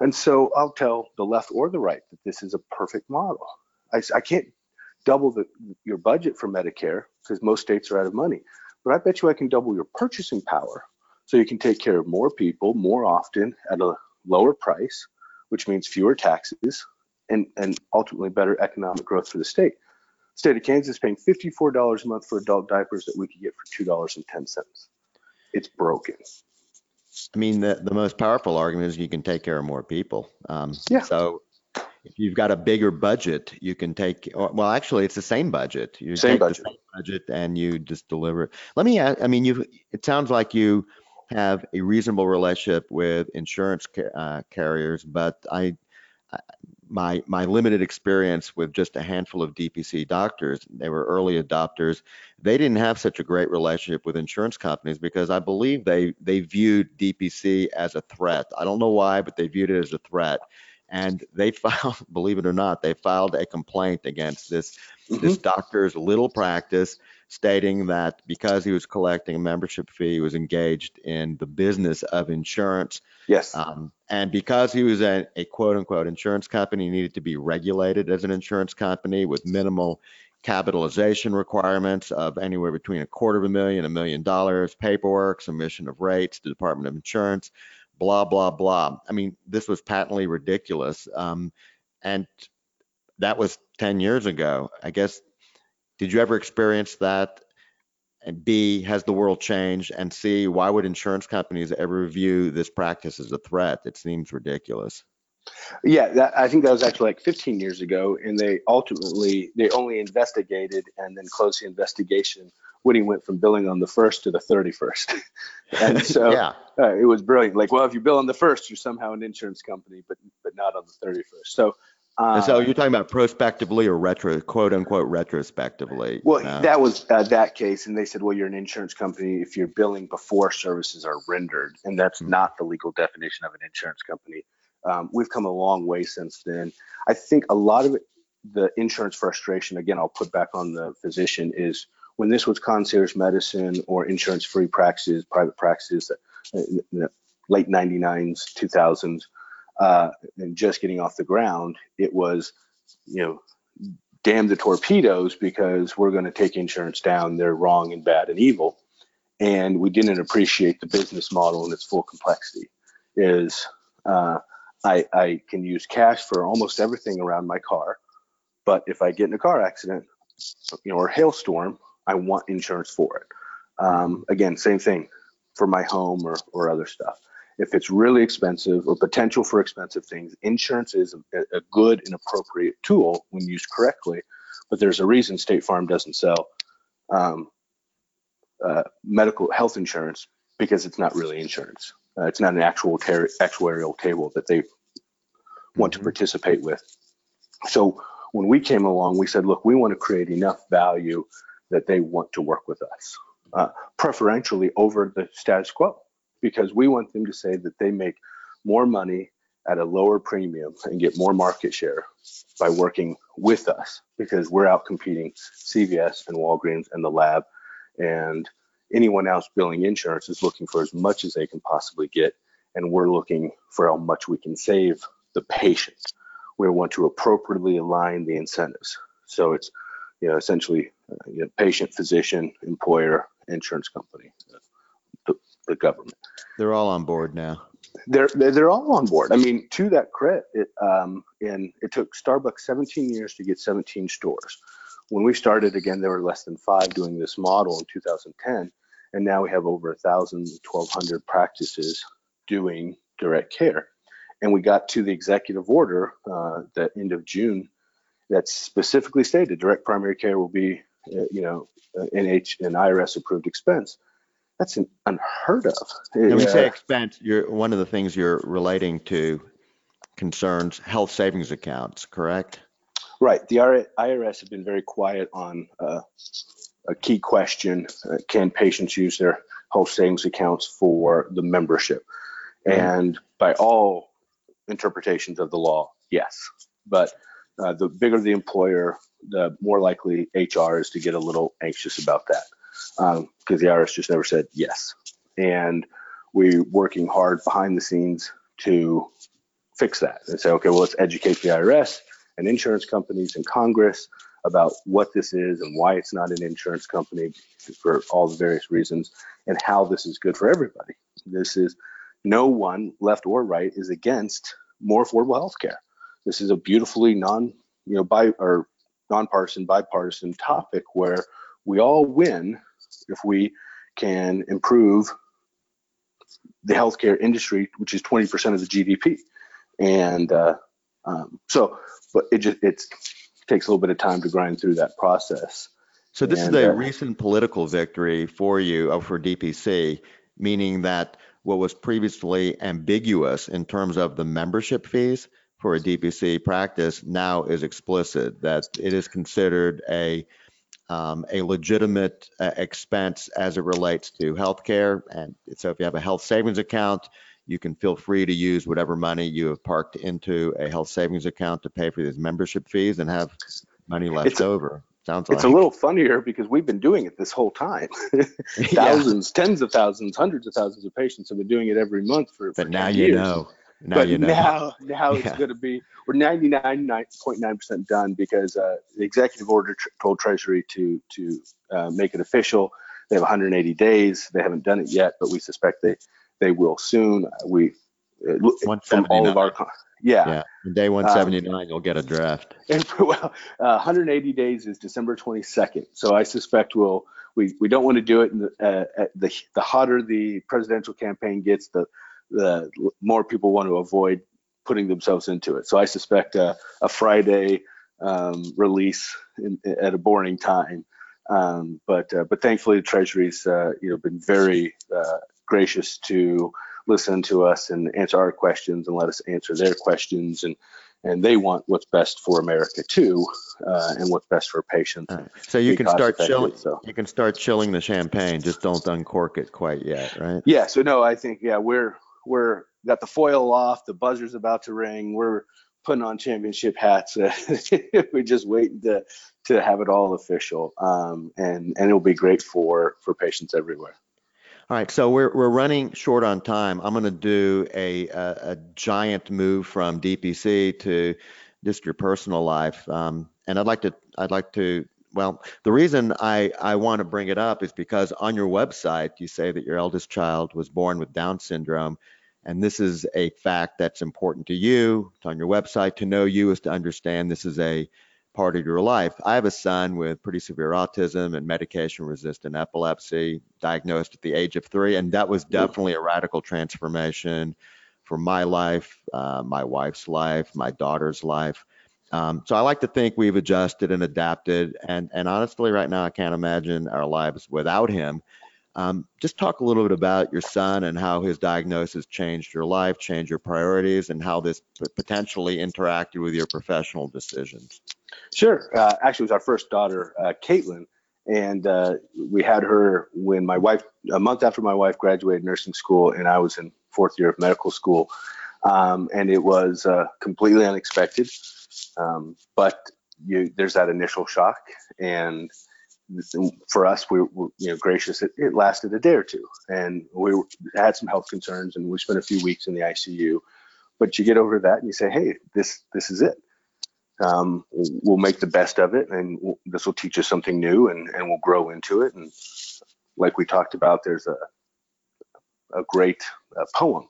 And so i'll tell the left or the right that this is a perfect model. I, I can't double the, your budget for medicare because most states are out of money but i bet you i can double your purchasing power. So you can take care of more people more often at a lower price which means fewer taxes and, and ultimately better economic growth for the state. State of Kansas paying $54 a month for adult diapers that we could get for $2.10. It's broken. I mean, the, the most powerful argument is you can take care of more people. Um, yeah. So if you've got a bigger budget, you can take, well, actually, it's the same budget. You same budget. the same budget and you just deliver. Let me ask, I mean, you, it sounds like you have a reasonable relationship with insurance uh, carriers, but I, my my limited experience with just a handful of DPC doctors, they were early adopters. They didn't have such a great relationship with insurance companies because I believe they they viewed DPC as a threat. I don't know why, but they viewed it as a threat. And they filed, believe it or not, they filed a complaint against this mm-hmm. this doctor's little practice stating that because he was collecting a membership fee, he was engaged in the business of insurance. Yes. Um, and because he was a, a quote unquote insurance company, he needed to be regulated as an insurance company with minimal capitalization requirements of anywhere between a quarter of a million, a million dollars, paperwork, submission of rates to the Department of Insurance, blah, blah, blah. I mean, this was patently ridiculous. Um, and that was 10 years ago. I guess did you ever experience that? And B, has the world changed? And C, why would insurance companies ever view this practice as a threat? It seems ridiculous. Yeah, that, I think that was actually like 15 years ago, and they ultimately they only investigated and then closed the investigation when he went from billing on the first to the 31st. and so yeah. uh, it was brilliant. Like, well, if you bill on the first, you're somehow an insurance company, but but not on the 31st. So uh, so you're talking about prospectively or retro, quote unquote, retrospectively. Well, uh, that was uh, that case, and they said, well, you're an insurance company if you're billing before services are rendered, and that's mm-hmm. not the legal definition of an insurance company. Um, we've come a long way since then. I think a lot of it, the insurance frustration, again, I'll put back on the physician, is when this was concierge medicine or insurance-free practices, private practices, uh, late 99s, 2000s uh, and just getting off the ground, it was, you know, damn the torpedoes because we're going to take insurance down. They're wrong and bad and evil. And we didn't appreciate the business model in its full complexity. Is uh, I, I can use cash for almost everything around my car, but if I get in a car accident, you know, or hailstorm, I want insurance for it. Um, again, same thing for my home or, or other stuff if it's really expensive or potential for expensive things, insurance is a, a good and appropriate tool when used correctly. But there's a reason State Farm doesn't sell um, uh, medical health insurance because it's not really insurance. Uh, it's not an actual ter- actuarial table that they want to Mhm. participate with. So when we came along, we said, look, we want to create enough value that they want to work with us, uh, preferentially over the status quo, because we want them to say that they make more money at a lower premium and get more market share by working with us because we're out competing CVS and Walgreens and the lab and anyone else billing insurance is looking for as much as they can possibly get and we're looking for how much we can save the patient we want to appropriately align the incentives. So it's you know essentially uh, you know, patient physician employer insurance company the government They're all on board now. they're they're all on board. I mean, to that credit, it, um, and it took Starbucks 17 years to get 17 stores. When we started again, there were less than five doing this model in 2010, and now we have over a thousand, 1,200 practices doing direct care. And we got to the executive order uh, the end of June that specifically stated direct primary care will be, uh, you know, uh, NH an IRS approved expense. That's an unheard of. And when you Uh, say expense, you're, one of the things you're relating to concerns health savings accounts, correct? Right. The IRS have been very quiet on uh, a key question. Uh, can patients use their health savings accounts for the membership? Mhm. And by all interpretations of the law, yes. But uh, the bigger the employer, the more likely HR is to get a little anxious about that Um, because the IRS just never said yes. And we're working hard behind the scenes to fix that and say, okay, well, let's educate the IRS and insurance companies and Congress about what this is and why it's not an insurance company for all the various reasons and how this is good for everybody. This is no one, left or right, is against more affordable health care. This is a beautifully non, you know, by or nonpartisan, bipartisan topic where we all win if we can improve the healthcare industry, which is 20% of the GDP. And uh, um, so, but it just it takes a little bit of time to grind through that process. So this And, is a uh, recent political victory for you, or for DPC, meaning that what was previously ambiguous in terms of the membership fees for a DPC practice now is explicit, that it is considered a um, a legitimate uh, expense as it relates to healthcare. And so if you have a health savings account, you can feel free to use whatever money you have parked into a health savings account to pay for these membership fees and have money left It's over. Sounds It's like a little funnier because we've been doing it this whole time. Yeah. thousands, tens of thousands, hundreds of thousands of patients have been doing it every month for, for But now 10 you years. know. Now but you know. now, now it's going to be we're 99.9% done because uh, the executive order tr- told Treasury to to uh, make it official. They have 180 days. They haven't done it yet, but we suspect they they will soon. Uh, We uh, look- from all of our yeah, Yeah. Day 179, you'll get a draft. and well, uh, 180 days is December 22nd. So I suspect we'll we, we don't want to do it. In the, uh, the the hotter the presidential campaign gets, the the more people want to avoid putting themselves into it. So I suspect a, a Friday um, release in, at a boring time. Um, but uh, but thankfully, the Treasury's uh, you know been very uh, gracious to listen to us and answer our questions and let us answer their questions and and they want what's best for America too, uh, and what's best for patients. Right. So you can start chilling. so. You can start chilling the champagne. Just don't uncork it quite yet, right? Yeah, so no, I think yeah, we're we're got the foil off, the buzzer's about to ring. We're putting on championship hats. we're just waiting to to have it all official, um, and and it'll be great for for patients everywhere. All right, so we're we're running short on time. I'm going to do a, a a giant move from DPC to just your personal life, um, and I'd like to I'd like to well the reason I I want to bring it up is because on your website you say that your eldest child was born with Down syndrome, and this is a fact that's important to you. It's on your website. To know you is to understand this is a part of your life. I have a son with pretty severe autism and medication resistant epilepsy, diagnosed at the age of three. And that was definitely a radical transformation for my life, uh, my wife's life, my daughter's life. Um, so I like to think we've adjusted and adapted. And, and honestly, right now, I can't imagine our lives without him. Um, just talk a little bit about your son and how his diagnosis changed your life, changed your priorities, and how this potentially interacted with your professional decisions. Sure. Uh, actually, it was our first daughter, uh, Caitlin, and uh, we had her when my wife, a month after my wife graduated nursing school, and I was in fourth year of medical school. Um, and it was uh, completely unexpected. Um, but you, there's that initial shock, and for us, we you know gracious. It, it lasted a day or two, and we had some health concerns, and we spent a few weeks in the ICU. But you get over that, and you say, "Hey, this this is it. Um, we'll make the best of it, and we'll, this will teach us something new, and and we'll grow into it." And like we talked about, there's a a great uh, poem,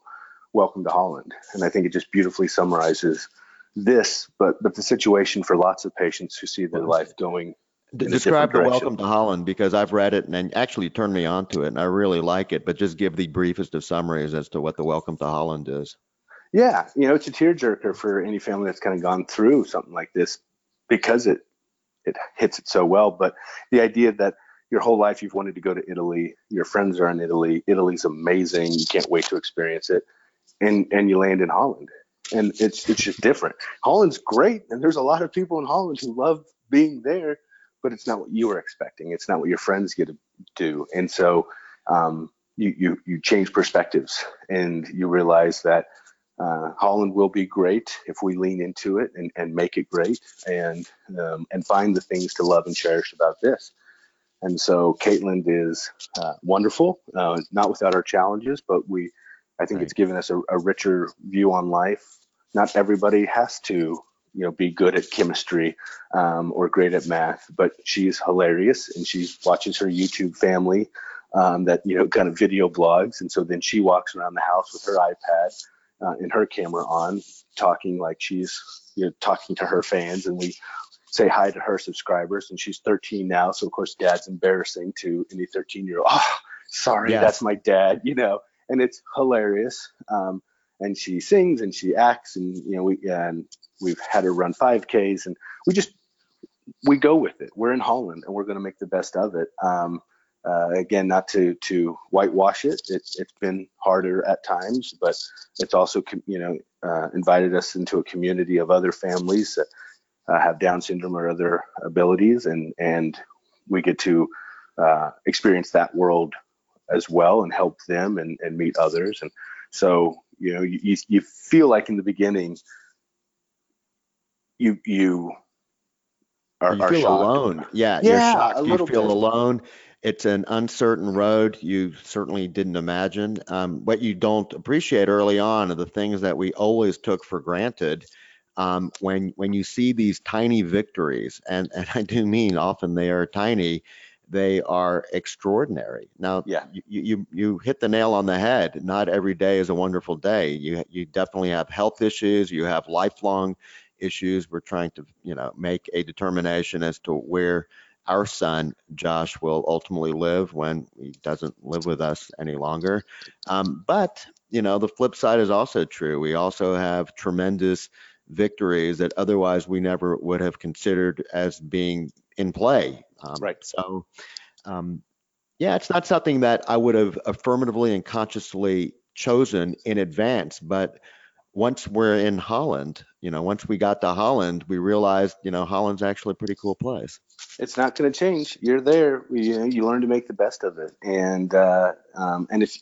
"Welcome to Holland," and I think it just beautifully summarizes this, but but the situation for lots of patients who see their life going describe the Welcome to Holland because I've read it and, and actually turned me on to it and I really like it. But just give the briefest of summaries as to what the Welcome to Holland is. Yeah, you know, it's a tearjerker for any family that's kind of gone through something like this because it it hits it so well. But the idea that your whole life you've wanted to go to Italy, your friends are in Italy, Italy's amazing, you can't wait to experience it, and and you land in Holland, and it's it's just different. Holland's great, and there's a lot of people in Holland who love being there but it's not what you were expecting. It's not what your friends get to do. And so um, you, you, you change perspectives and you realize that uh, Holland will be great if we lean into it and, and make it great and um, and find the things to love and cherish about this. And so Caitlin is uh, wonderful, uh, not without our challenges, but we I think right. it's given us a, a richer view on life. Not everybody has to you know be good at chemistry um, or great at math but she's hilarious and she watches her youtube family um, that you know kind of video blogs and so then she walks around the house with her ipad uh, and her camera on talking like she's you know talking to her fans and we say hi to her subscribers and she's 13 now so of course dad's embarrassing to any 13 year old oh sorry yes. that's my dad you know and it's hilarious um, and she sings and she acts and you know we and We've had her run 5Ks, and we just we go with it. We're in Holland, and we're going to make the best of it. Um, uh, again, not to to whitewash it. it. It's been harder at times, but it's also you know uh, invited us into a community of other families that uh, have Down syndrome or other abilities, and and we get to uh, experience that world as well and help them and, and meet others. And so you know you you feel like in the beginning you you are, you are feel shocked. alone. Yeah, yeah, you're shocked. you feel bit. alone. It's an uncertain road you certainly didn't imagine. Um, what you don't appreciate early on are the things that we always took for granted. Um, when when you see these tiny victories, and, and I do mean often they are tiny, they are extraordinary. Now, yeah. you, you you hit the nail on the head. Not every day is a wonderful day. You you definitely have health issues. You have lifelong issues. We're trying to, you know, make a determination as to where our son Josh will ultimately live when he doesn't live with us any longer. Um, but you know, the flip side is also true. We also have tremendous victories that otherwise we never would have considered as being in play. Um, right. So, um, yeah, it's not something that I would have affirmatively and consciously chosen in advance, but once we're in Holland, you know, once we got to Holland, we realized, you know, Holland's actually a pretty cool place. It's not going to change. You're there. You know, you learn to make the best of it, and uh, um, and if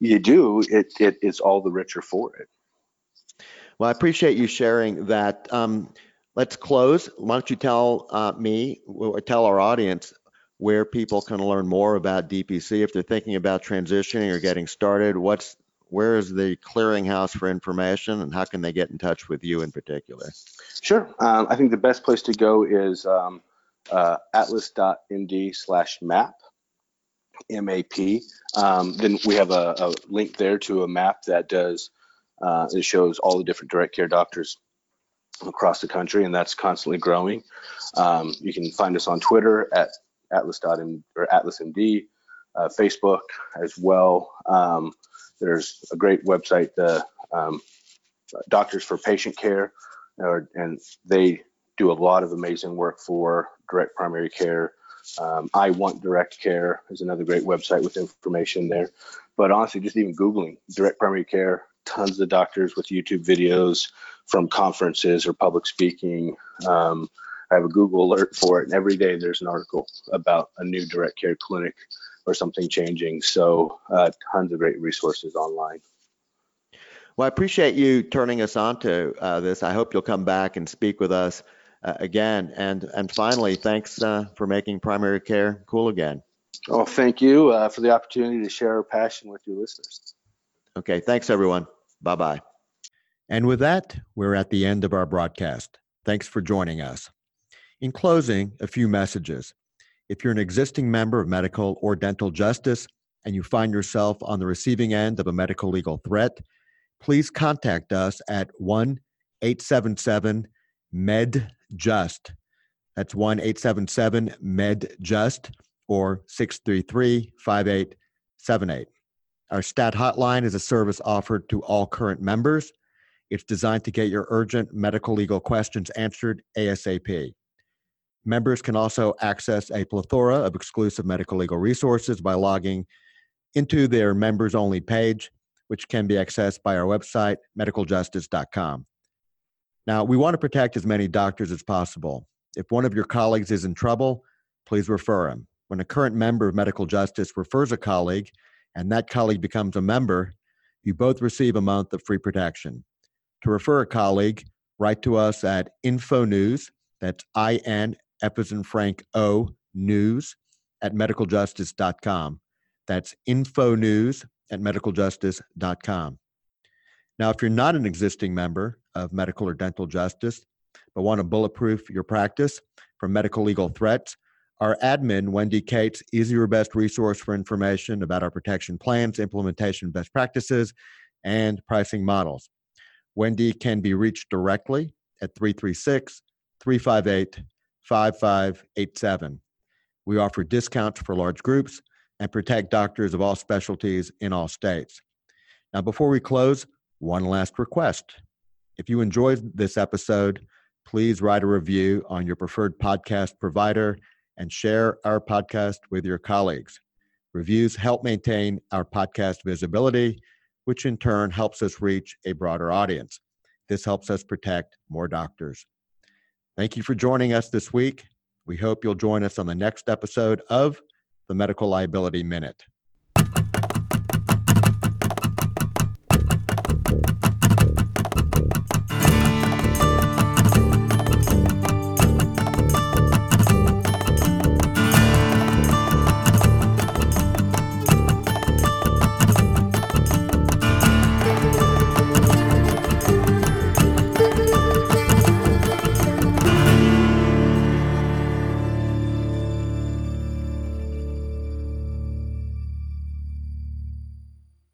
you do, it, it it's all the richer for it. Well, I appreciate you sharing that. Um, let's close. Why don't you tell uh, me or tell our audience where people can learn more about DPC if they're thinking about transitioning or getting started? What's where is the clearinghouse for information and how can they get in touch with you in particular? Sure. Um, I think the best place to go is um, uh, atlas.md slash map, MAP. Um, then we have a, a, link there to a map that does, uh, it shows all the different direct care doctors across the country, and that's constantly growing. Um, you can find us on Twitter at atlas.m or atlasmd, uh, Facebook as well. Um, there's a great website, the um, Doctors for Patient Care, or, and they do a lot of amazing work for direct primary care. Um, I Want Direct Care is another great website with information there. But honestly, just even Googling direct primary care, tons of doctors with YouTube videos from conferences or public speaking. Um, I have a Google alert for it, and every day there's an article about a new direct care clinic or something changing. So, uh, tons of great resources online. Well, I appreciate you turning us on to uh, this. I hope you'll come back and speak with us uh, again. And and finally, thanks uh, for making primary care cool again. Oh, thank you uh, for the opportunity to share our passion with your listeners. Okay, thanks everyone. Bye bye. And with that, we're at the end of our broadcast. Thanks for joining us. In closing, a few messages. If you're an existing member of medical or dental justice and you find yourself on the receiving end of a medical legal threat, please contact us at 1 877 MedJust. That's 1 877 MedJust or 633 5878. Our STAT hotline is a service offered to all current members. It's designed to get your urgent medical legal questions answered ASAP. Members can also access a plethora of exclusive medical legal resources by logging into their members only page, which can be accessed by our website, medicaljustice.com. Now, we want to protect as many doctors as possible. If one of your colleagues is in trouble, please refer him. When a current member of medical justice refers a colleague and that colleague becomes a member, you both receive a month of free protection. To refer a colleague, write to us at infonews, that's I N in Frank O news at medicaljustice.com. That's infonews at medicaljustice.com. Now, if you're not an existing member of medical or dental justice, but want to bulletproof your practice from medical legal threats, our admin, Wendy Cates, is your best resource for information about our protection plans, implementation best practices, and pricing models. Wendy can be reached directly at 336 358 5587. We offer discounts for large groups and protect doctors of all specialties in all states. Now, before we close, one last request. If you enjoyed this episode, please write a review on your preferred podcast provider and share our podcast with your colleagues. Reviews help maintain our podcast visibility, which in turn helps us reach a broader audience. This helps us protect more doctors. Thank you for joining us this week. We hope you'll join us on the next episode of the Medical Liability Minute.